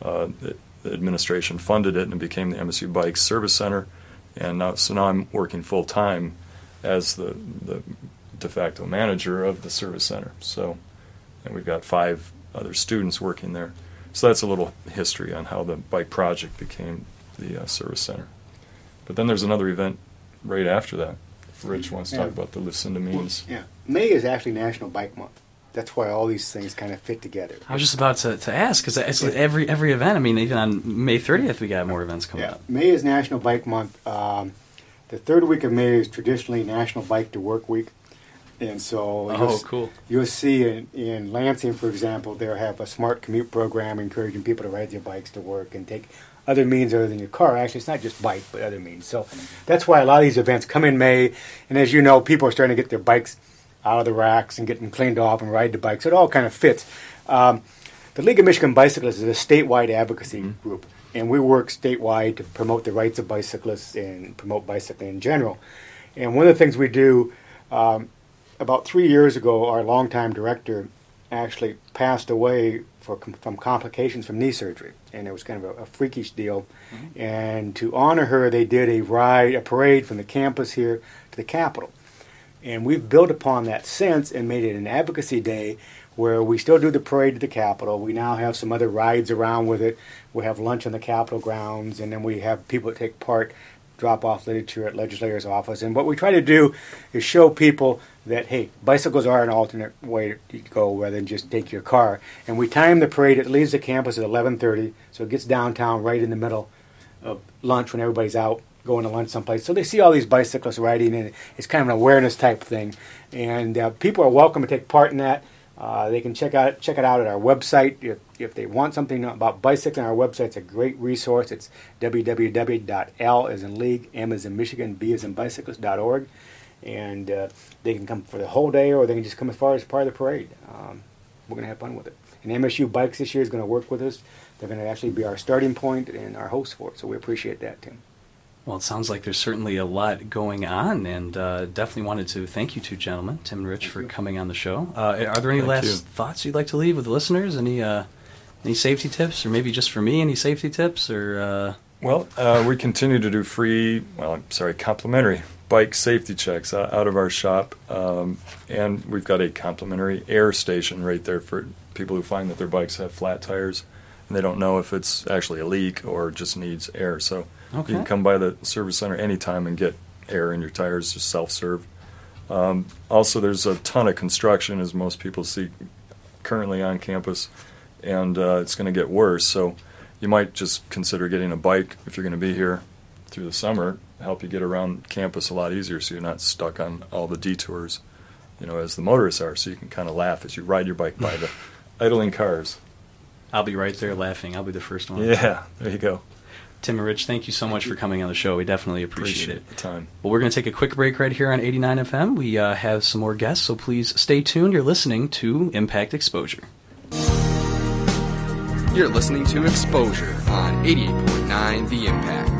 uh, the, the administration funded it and it became the MSU Bike Service Center, and now so now I'm working full time as the the de facto manager of the service center. So, and we've got five other students working there. So that's a little history on how the bike project became the uh, service center. But then there's another event right after that. If Rich wants to talk about the Lucinda Means. Yeah, May is actually National Bike Month. That's why all these things kind of fit together. I was just about to, to ask because it's like every every event. I mean, even on May thirtieth, we got more events coming Yeah, up. May is National Bike Month. Um, the third week of May is traditionally National Bike to Work Week, and so Oh, you'll, cool. You'll see in, in Lansing, for example, they'll have a smart commute program encouraging people to ride their bikes to work and take other means other than your car. Actually, it's not just bike, but other means. So that's why a lot of these events come in May, and as you know, people are starting to get their bikes out of the racks and getting cleaned off and ride the bikes. So it all kind of fits. Um, the League of Michigan Bicyclists is a statewide advocacy group, and we work statewide to promote the rights of bicyclists and promote bicycling in general. And one of the things we do, um, about three years ago, our longtime director actually passed away for, from complications from knee surgery, and it was kind of a, a freakish deal. Mm-hmm. And to honor her, they did a ride, a parade from the campus here to the Capitol. And we've built upon that since and made it an advocacy day where we still do the parade to the Capitol. We now have some other rides around with it. We have lunch on the Capitol grounds, and then we have people that take part, drop off literature at legislators' office. And what we try to do is show people that hey, bicycles are an alternate way to go rather than just take your car. And we time the parade. It leaves the campus at 11:30, so it gets downtown right in the middle of lunch when everybody's out going to lunch someplace. So they see all these bicyclists riding, and it's kind of an awareness type thing. And uh, people are welcome to take part in that. Uh, they can check out check it out at our website if, if they want something about bicycling. Our website's a great resource. It's www.l as in league, m as in Michigan, b as in bicyclist.org, and uh, they can come for the whole day or they can just come as far as part of the parade. Um, we're gonna have fun with it. And MSU Bikes this year is going to work with us. They're going to actually be our starting point and our host for it. So we appreciate that, Tim. Well, it sounds like there's certainly a lot going on, and uh, definitely wanted to thank you two gentlemen, Tim and Rich, for coming on the show. Uh, are there any Thank last you. thoughts you'd like to leave with the listeners? Any uh, any safety tips, or maybe just for me, any safety tips, or uh, Well, uh, we continue to do free, well, I'm sorry, complimentary bike safety checks out, out of our shop. Um, and we've got a complimentary air station right there for people who find that their bikes have flat tires and they don't know if it's actually a leak or just needs air. So Okay. you can come by the service center anytime and get air in your tires, just self serve. Um, also, there's a ton of construction, as most people see currently on campus, and uh, it's going to get worse. So you might just consider getting a bike if you're going to be here through the summer, help you get around campus a lot easier so you're not stuck on all the detours, you know, as the motorists are. So you can kind of laugh as you ride your bike by the idling cars. I'll be right there laughing. I'll be the first one. Yeah, there you go. Tim and Rich, thank you so much for coming on the show. We definitely appreciate, Appreciate it. the time. Well, we're going to take a quick break right here on 89 FM. We uh, have some more guests, so please stay tuned. You're listening to Impact Exposure. You're listening to Exposure on 88.9 The Impact.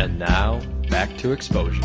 And now, back to Exposure.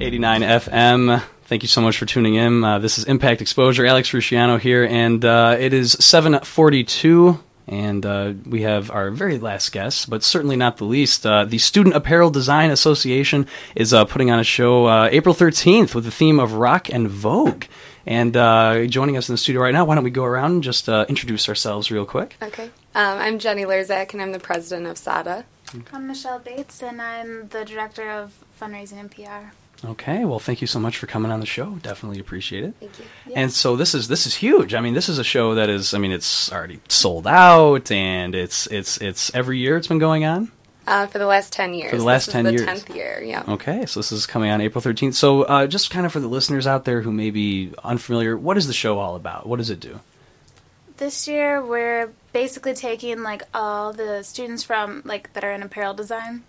89 FM. Thank you so much for tuning in. Uh, this is Impact Exposure. Alex Rusciano here, and uh, it is 742. And uh, we have our very last guest, but certainly not the least. Uh, the Student Apparel Design Association is uh, putting on a show uh, April 13th with the theme of rock and Vogue. And uh, joining us in the studio right now, why don't we go around and just uh, introduce ourselves real quick? Okay. Um, I'm Jenny Lerzak, and I'm the president of SADA. I'm Michelle Bates, and I'm the director of fundraising and PR. Okay, well, thank you so much for coming on the show. Definitely appreciate it. Thank you. And so this is this is huge. I mean, this is a show that is. I mean, it's already sold out, and it's it's it's every year it's been going on. Uh, for the last 10 years. For the last this 10 is years. 10th year, yeah. Okay, so this is coming on April thirteenth. So uh, just kind of for the listeners out there who may be unfamiliar, what is the show all about? What does it do? This year, we're basically taking like all the students from like that are in apparel design,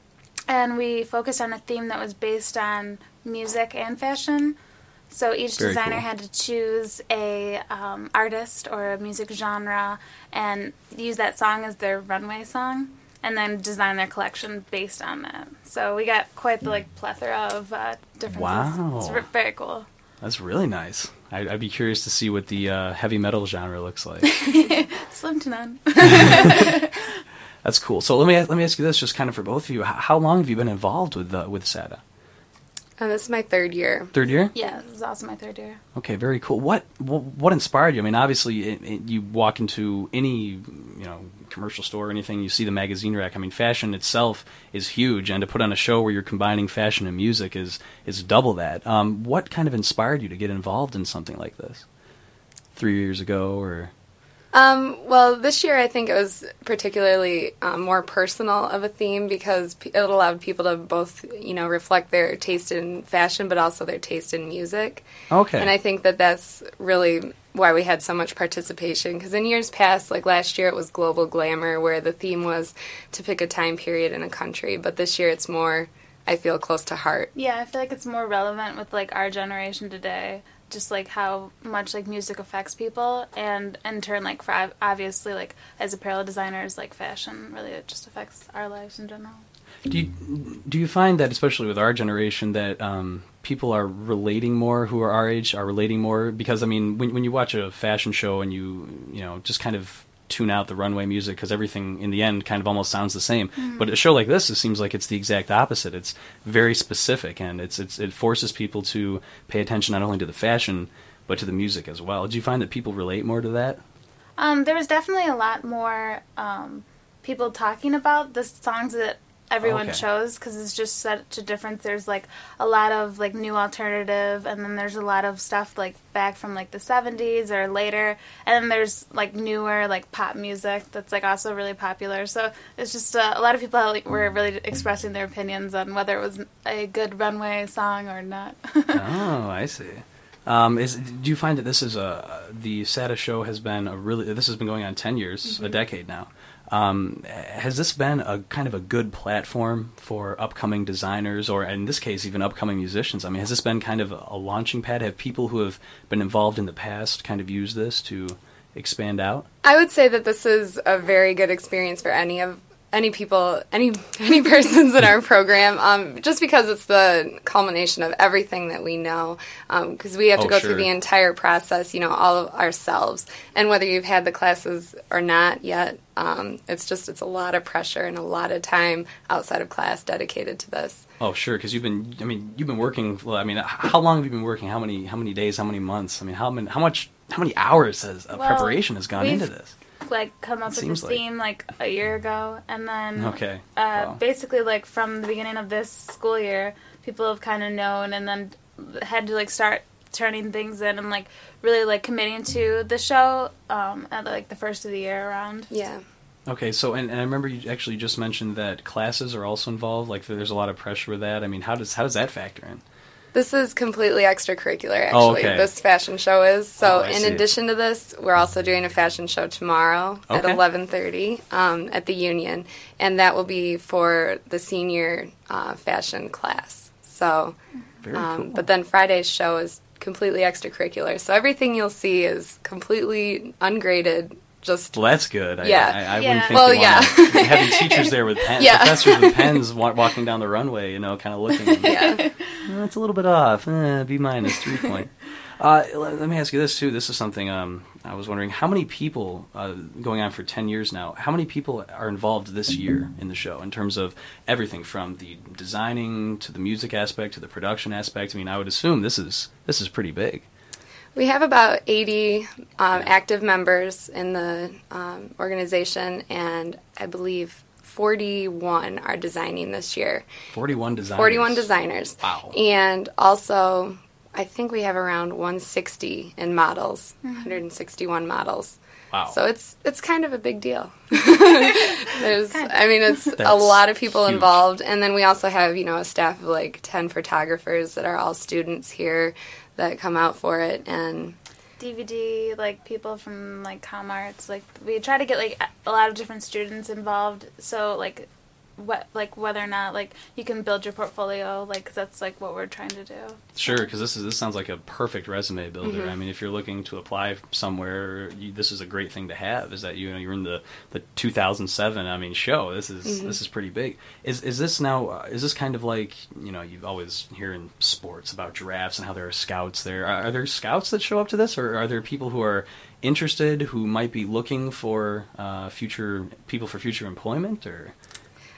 and we focused on a theme that was based on music and fashion. So each Very designer cool. had to choose a um, artist or a music genre and use that song as their runway song, and then design their collection based on that. So we got quite the like plethora of uh, differences. Wow. it's very cool. That's really nice. I, I'd be curious to see what the uh, heavy metal genre looks like. Slim to none. That's cool. So let me let me ask you this, just kind of for both of you, H- how long have you been involved with uh, with SADA? Uh, this is my third year. Third year? Yeah, this is also my third year. Okay, very cool. What what, what inspired you? I mean, obviously, it, it, you walk into any you know commercial store or anything, you see the magazine rack. I mean, fashion itself is huge, and to put on a show where you're combining fashion and music is is double that. Um, what kind of inspired you to get involved in something like this? Three years ago, or Um, well, this year I think it was particularly um, more personal of a theme because it allowed people to both, you know, reflect their taste in fashion, but also their taste in music. Okay. And I think that that's really why we had so much participation. Because in years past, like last year, it was global glamour, where the theme was to pick a time period in a country. But this year, it's more, I feel, close to heart. Yeah, I feel like it's more relevant with like our generation today just like how much like music affects people and in turn like for obviously like as apparel designers like fashion really it just affects our lives in general Do you do you find that especially with our generation that um, people are relating more who are our age are relating more because I mean when when you watch a fashion show and you you know just kind of tune out the runway music because everything in the end kind of almost sounds the same. Mhm. But a show like this, it seems like it's the exact opposite. It's very specific and it's it's it forces people to pay attention not only to the fashion but to the music as well. Do you find that people relate more to that? Um, there was definitely a lot more um, people talking about the songs that everyone Okay. chose because it's just such a difference. There's like a lot of like new alternative, and then there's a lot of stuff like back from like the 70s or later, and then there's like newer like pop music that's like also really popular. So it's just uh, a lot of people were really expressing their opinions on whether it was a good runway song or not. oh, I see. Um, is do you find that this is a the SADA show has been a really this has been going on ten years, a Mhm. decade now. Um, has this been a kind of a good platform for upcoming designers, or in this case, even upcoming musicians? I mean, has this been kind of a launching pad? Have people who have been involved in the past kind of used this to expand out? I would say that this is a very good experience for any of any people, any any persons in our program, um, just because it's the culmination of everything that we know. Because we have to Oh, go sure. through the entire process, you know, all of ourselves, and whether you've had the classes or not yet, um, it's just it's a lot of pressure and a lot of time outside of class dedicated to this. Oh, sure, because you've been. I mean, you've been working. Well, I mean, how long have you been working? How many? How many days? How many months? I mean, how many? How much? How many hours has uh, Well, preparation has gone into this? Like come up It with seems this like- theme like a year ago and then Okay. uh, Wow. basically like from the beginning of this school year people have kind of known and then had to like start turning things in and like really like committing to the show um, at like the first of the year around yeah Okay, so and, and I remember you actually just mentioned that classes are also involved. Like there's a lot of pressure with that. I mean, how does how does that factor in? This is completely extracurricular, actually. Oh, okay. This fashion show is. So, Oh, in see. addition to this, we're also doing a fashion show tomorrow at eleven thirty um, at the Union, and that will be for the senior uh, fashion class. So, Very um, cool. but then Friday's show is completely extracurricular. So everything you'll see is completely ungraded. Just Well, that's good. I, Yeah. I, I Yeah. wouldn't think Well, you yeah. having teachers there with pens, Yeah. professors with pens wa- walking down the runway, you know, kind of looking. Yeah. "Oh, it's a little bit off. Eh, B minus, three point. Uh, let, let me ask you this too. This is something um, I was wondering. How many people, uh, going on for ten years now, how many people are involved this year in the show in terms of everything from the designing to the music aspect to the production aspect? I mean, I would assume this is this is pretty big. We have about 80 um, active members in the um, organization, and I believe 41 are designing this year. Forty-one designers. 41 designers. Wow. And also, I think we have around 160 in models, Mhm. 161 models. Wow. So it's it's kind of a big deal. There's, I mean, it's a lot of people huge. involved, and then we also have you know a staff of like 10 photographers that are all students here that come out for it, and dvd like people from like com arts like we try to get like a lot of different students involved so like what like whether or not like you can build your portfolio like that's like what we're trying to do Sure, because this is this sounds like a perfect resume builder. Mhm. I mean, if you're looking to apply somewhere, you, this is a great thing to have. Is that you know you're in the, the 2007 I mean show. This is Mhm. this is pretty big. Is is this now? Uh, is this kind of like you know you always hear in sports about drafts and how there are scouts there. Are, are there scouts that show up to this, or are there people who are interested who might be looking for uh, future people for future employment or?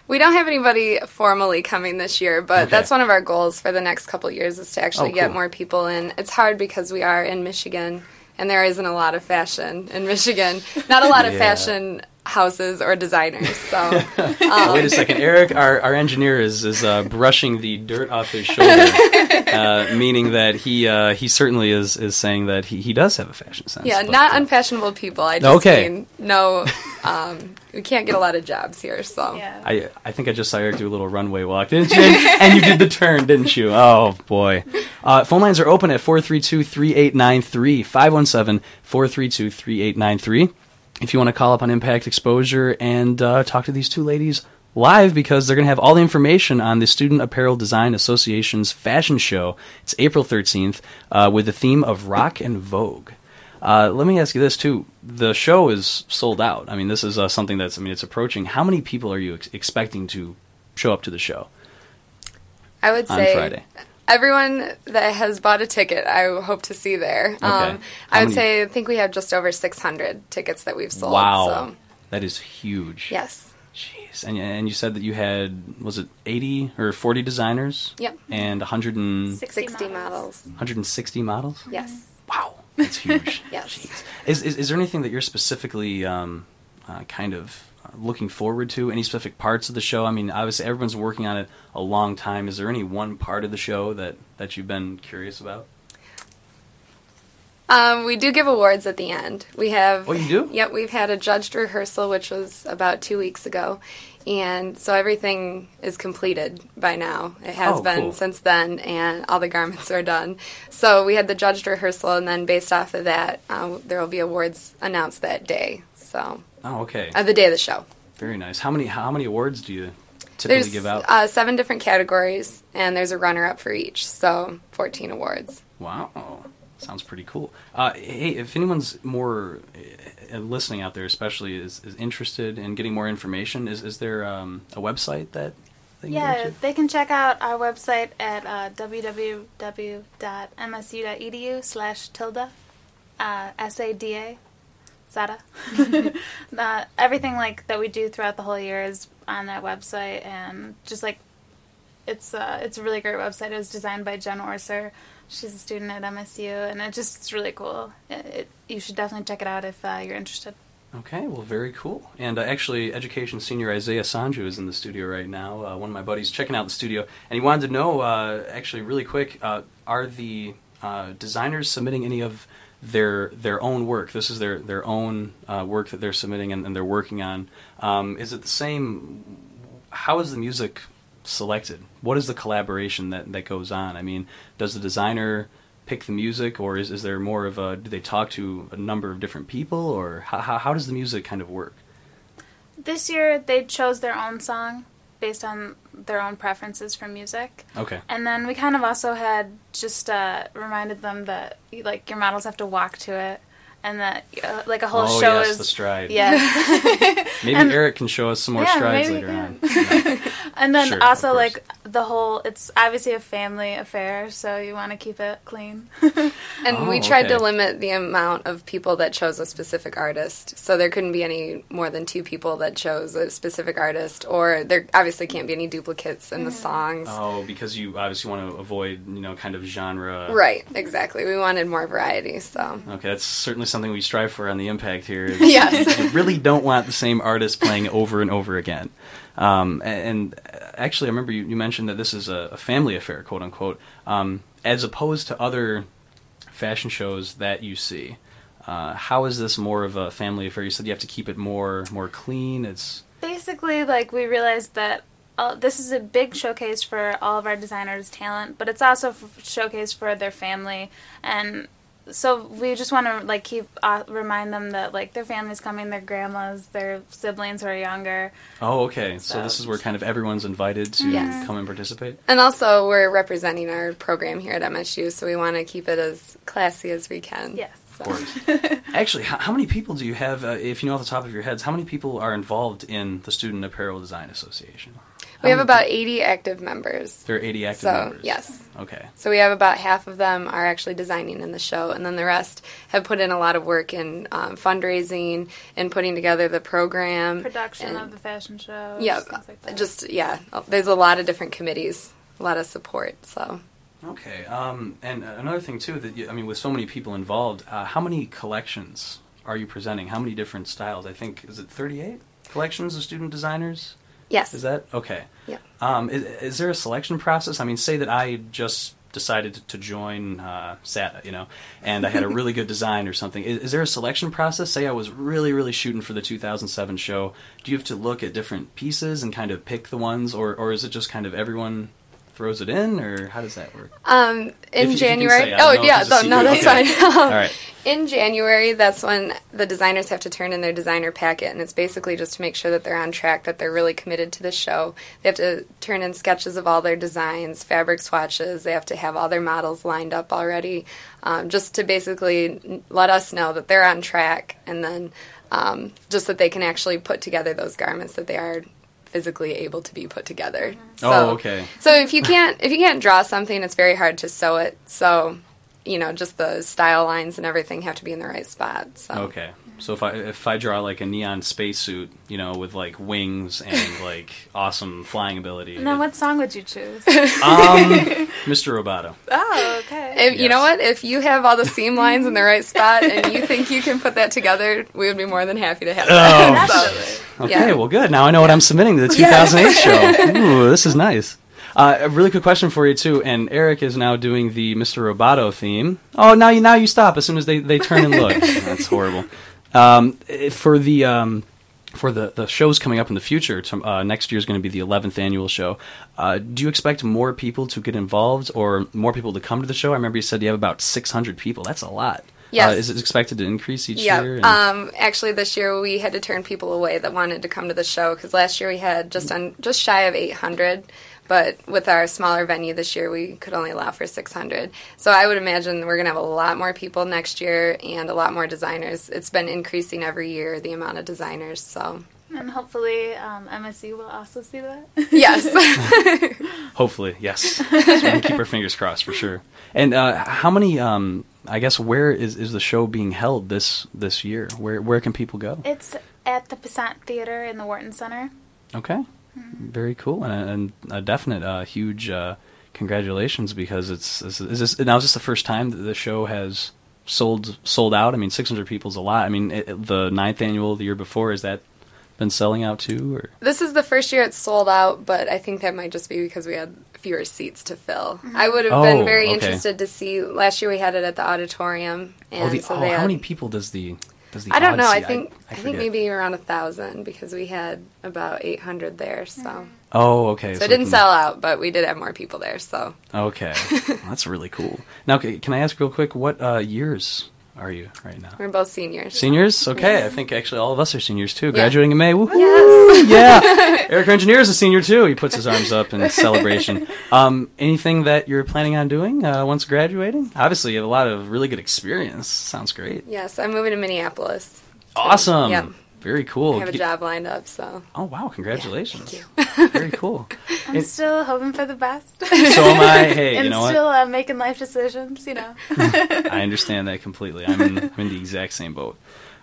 We don't have anybody formally coming this year, but Okay. that's one of our goals for the next couple of years is to actually Oh, get cool. more people in. It's hard because we are in Michigan and there isn't a lot of fashion in Michigan. Not a lot of Yeah. fashion houses or designers. So um, Wait a second, Eric. Our, our engineer is is uh, brushing the dirt off his shoulder, uh, meaning that he uh, he certainly is is saying that he, he does have a fashion sense. Yeah, but, not uh, unfashionable people. I just Okay. mean no um, we can't get a lot of jobs here, so I I think I just saw Eric do a little runway walk, didn't you? And, and you did the turn, didn't you? Oh boy. Uh, phone lines are open at 432-3893, 517-432-3893. If you want to call up on Impact Exposure and uh, talk to these two ladies live because they're going to have all the information on the Student Apparel Design Association's fashion show. It's April 13th uh, with the theme of rock and Vogue. Uh, let me ask you this too: the show is sold out. I mean, this is uh, something that's I mean, it's approaching. How many people are you ex- expecting to show up to the show? I would on say Friday. Everyone that has bought a ticket, I hope to see there. Um, I would many- say I think we have just over 600 tickets that we've sold. wow, So, that is huge. yes. Jeez. And and you said that you had was it 80 or 40 designers? Yep. And 100 and, 60, models. 160 models? Yes. Wow, that's huge. yes. Is, is is there anything that you're specifically um, uh, kind of looking forward to? Any specific parts of the show? I mean, obviously everyone's working on it a long time. Is there any one part of the show that that you've been curious about? Um, we do give awards at the end. We have. Oh, you do? Yep, we've had a judged rehearsal, which was about two weeks ago, and so everything is completed by now. It has Oh, been cool. since then, and all the garments are done. So we had the judged rehearsal, and then based off of that, uh, there will be awards announced that day. So Oh, okay. uh, the day of the show. Very nice. How many how many awards do you typically There's give out? uh, seven different categories, and there's a runner-up for each. So 14 awards. Wow, sounds pretty cool. Uh, hey, if anyone's more uh, listening out there, especially is, is interested in getting more information, is is there um, a website that? they can Yeah, to? they can check out our website at uh, www.msu.edu slash tilde, uh, S-A-D-A, SADA. uh, everything like that we do throughout the whole year is on that website, and just like it's uh, it's a really great website. It was designed by Jen Orser. She's a student at MSU, and it just it's really cool. It, it, you should definitely check it out if uh, you're interested. Okay, well, very cool. And uh, actually, education senior Isaiah Sanju is in the studio right now. Uh, one of my buddies checking out the studio, and he wanted to know, uh, actually, really quick, uh, are the uh, designers submitting any of their their own work? This is their their own uh, work that they're submitting and, and they're working on. Um, is it the same? How is the music selected? What is the collaboration that that goes on? I mean, does the designer pick the music, or is, is there more of a? Do they talk to a number of different people, or how, how, how does the music kind of work? This year, they chose their own song based on their own preferences for music. Okay. And then we kind of also had just uh, reminded them that like your models have to walk to it, and that uh, like a whole oh show yes, is the stride. Yes. maybe And- Eric can show us some more Yeah, strides maybe later on. and then Sure, also like the whole it's obviously a family affair, so you want to keep it clean. And Oh, we tried to limit the amount of people that chose a specific artist. So there couldn't be any more than two people that chose a specific artist, or there obviously can't be any duplicates in the mm-hmm. songs. Oh, because you obviously want to avoid, you know, kind of genre. Right, exactly. We wanted more variety, so. Okay, that's certainly something we strive for on the Impact here. is Yes. you really don't want the same artist playing over and over again. Um, and, and actually, I remember you, you mentioned that this is a, a family affair, quote unquote, um, as opposed to other fashion shows that you see. Uh, how is this more of a family affair? You said you have to keep it more more clean. It's Basically, like we realized that uh, this is a big showcase for all of our designers' talent, but it's also a showcase for their family and so we just want to like keep uh, remind them that like their family's coming, their grandmas, their siblings who are younger. oh okay. So, So- this is where kind of everyone's invited to Yes. come and participate. And also, we're representing our program here at MSU, so we want to keep it as classy as we can. Yes. Of. Actually, how, how many people do you have, uh, if you know off the top of your heads, how many people are involved in the Student Apparel Design Association? We How have about 80 active members. There are 80 active so, members. yes. Okay. So we have about half of them are actually designing in the show, and then the rest have put in a lot of work in um, fundraising and putting together the program. Production and- of the fashion show. Yeah, like just yeah. There's a lot of different committees, a lot of support. So Okay. Um, and another thing too that you, I mean, with so many people involved, uh, how many collections are you presenting? How many different styles? I think is it 38 collections of student designers. Yes. Is that okay? Yeah. Um, is, is there a selection process? I mean, say that I just decided to, join uh, SADA, you know, and I had a really good design or something. Is, is there a selection process? Say I was really, really shooting for the 2007 show. Do you have to look at different pieces and kind of pick the ones, or, or is it just kind of everyone throws it in, or how does that work? Um, in you January. oh yeah, no, no, that's Okay. fine. All right. In January, that's when the designers have to turn in their designer packet, and it's basically just to make sure that they're on track, that they're really committed to the show. They have to turn in sketches of all their designs, fabric swatches. They have to have all their models lined up already, um, just to basically let us know that they're on track, and then um, just that they can actually put together those garments that they are physically able to be put together. Oh, okay. So if you can't if you can't draw something, it's very hard to sew it. So, you know, just the style lines and everything have to be in the right spot. So Okay. So if I if I draw like a neon spacesuit, you know, with like wings and like awesome flying ability, And then what song would you choose? um, Mr. Roboto. oh, okay. If, You know what? If you have all the seam lines in the right spot and you think you can put that together, we would be more than happy to have that. So, Okay, yeah. well, good. Now I know what I'm submitting to the 2008 show. Ooh, this is nice. Uh, a really quick question for you too, and Eric is now doing the Mr. Roboto theme. Oh, now you now you stop as soon as they, they turn and look. That's horrible. Um, eh, for the um, for the, the shows coming up in the future, uh, next year is going to be the 11th annual show. Uh, do you expect more people to get involved or more people to come to the show? I remember you said you have about 600 people. That's a lot. Yes. Uh, is it expected to increase each Yeah. year? And- Um, actually, this year we had to turn people away that wanted to come to the show because last year we had just on just shy of 800. But with our smaller venue this year, we could only allow for 600. So I would imagine we're going to have a lot more people next year and a lot more designers. It's been increasing every year, the amount of designers. So, And hopefully um, MSU will also see that. yes. Hopefully, yes. So we can keep our fingers crossed for sure. And uh, how many? Um, I guess where is, is the show being held this this year? Where where can people go? It's at the Pasant Theater in the Wharton Center. Okay, very cool and a, and a definite uh, huge uh, congratulations because it's is, is this now is this the first time that the show has sold sold out? I mean, 600 people is a lot. I mean, it- the ninth annual the year before is that been selling out too? Or This is the first year it's sold out, but I think that might just be because we had fewer seats to fill. I would have Oh, been very okay. interested to see. Last year we had it at the auditorium, and oh, the, so oh they how many people does the does the I don't odd know. I think I, I, think maybe around a thousand because we had about eight hundred there. So Oh, okay. so, so it didn't can- sell out, but we did have more people there. So Okay, that's really cool. Now, can I ask real quick, what uh, years are you right now? we're both seniors. Seniors? Okay, Yes. I think actually all of us are seniors too. Yeah. Graduating in May. Woohoo! Yes. yeah. Eric Engineer is a senior too. He puts his arms up in celebration. Um, anything that you're planning on doing uh, once graduating? Obviously, you have a lot of really good experience. Sounds great. Yes, I'm moving to Minneapolis. Awesome. Yep. Very cool. I have a job lined up. So Oh wow! Congratulations. Very cool. I'm And- still hoping for the best. So am I. Hey, you and know what? still uh, making life decisions. You know. I understand that completely. I'm in, I'm in the exact same boat.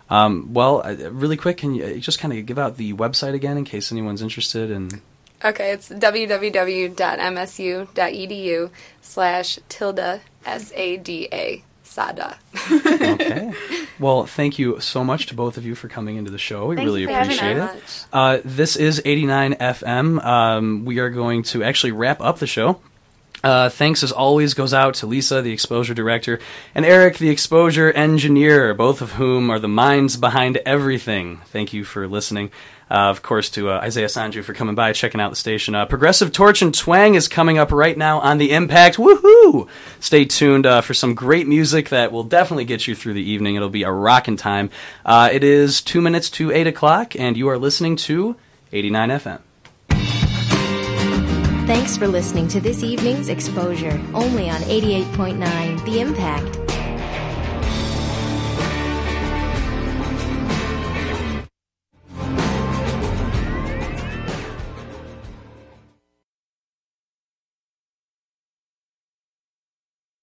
Um, well, uh, really quick, can you uh, just kind of give out the website again in case anyone's interested? And okay, it's www.msu.edu slash tilde s a d a sada. okay. Well, thank you so much to both of you for coming into the show. We Thank really appreciate it. Uh, this is 89 FM. Um, we are going to actually wrap up the show. Uh, thanks as always goes out to Lisa, the exposure director, and Eric, the exposure engineer, both of whom are the minds behind everything. Thank you for listening. Uh, of course, to uh, Isaiah Sanju for coming by, checking out the station. Uh, Progressive Torch and Twang is coming up right now on the Impact. Woohoo! Stay tuned uh, for some great music that will definitely get you through the evening. It'll be a rockin' time. Uh, it is two minutes to eight o'clock, and you are listening to 89 FM. Thanks for listening to this evening's exposure, only on 88.9 The Impact.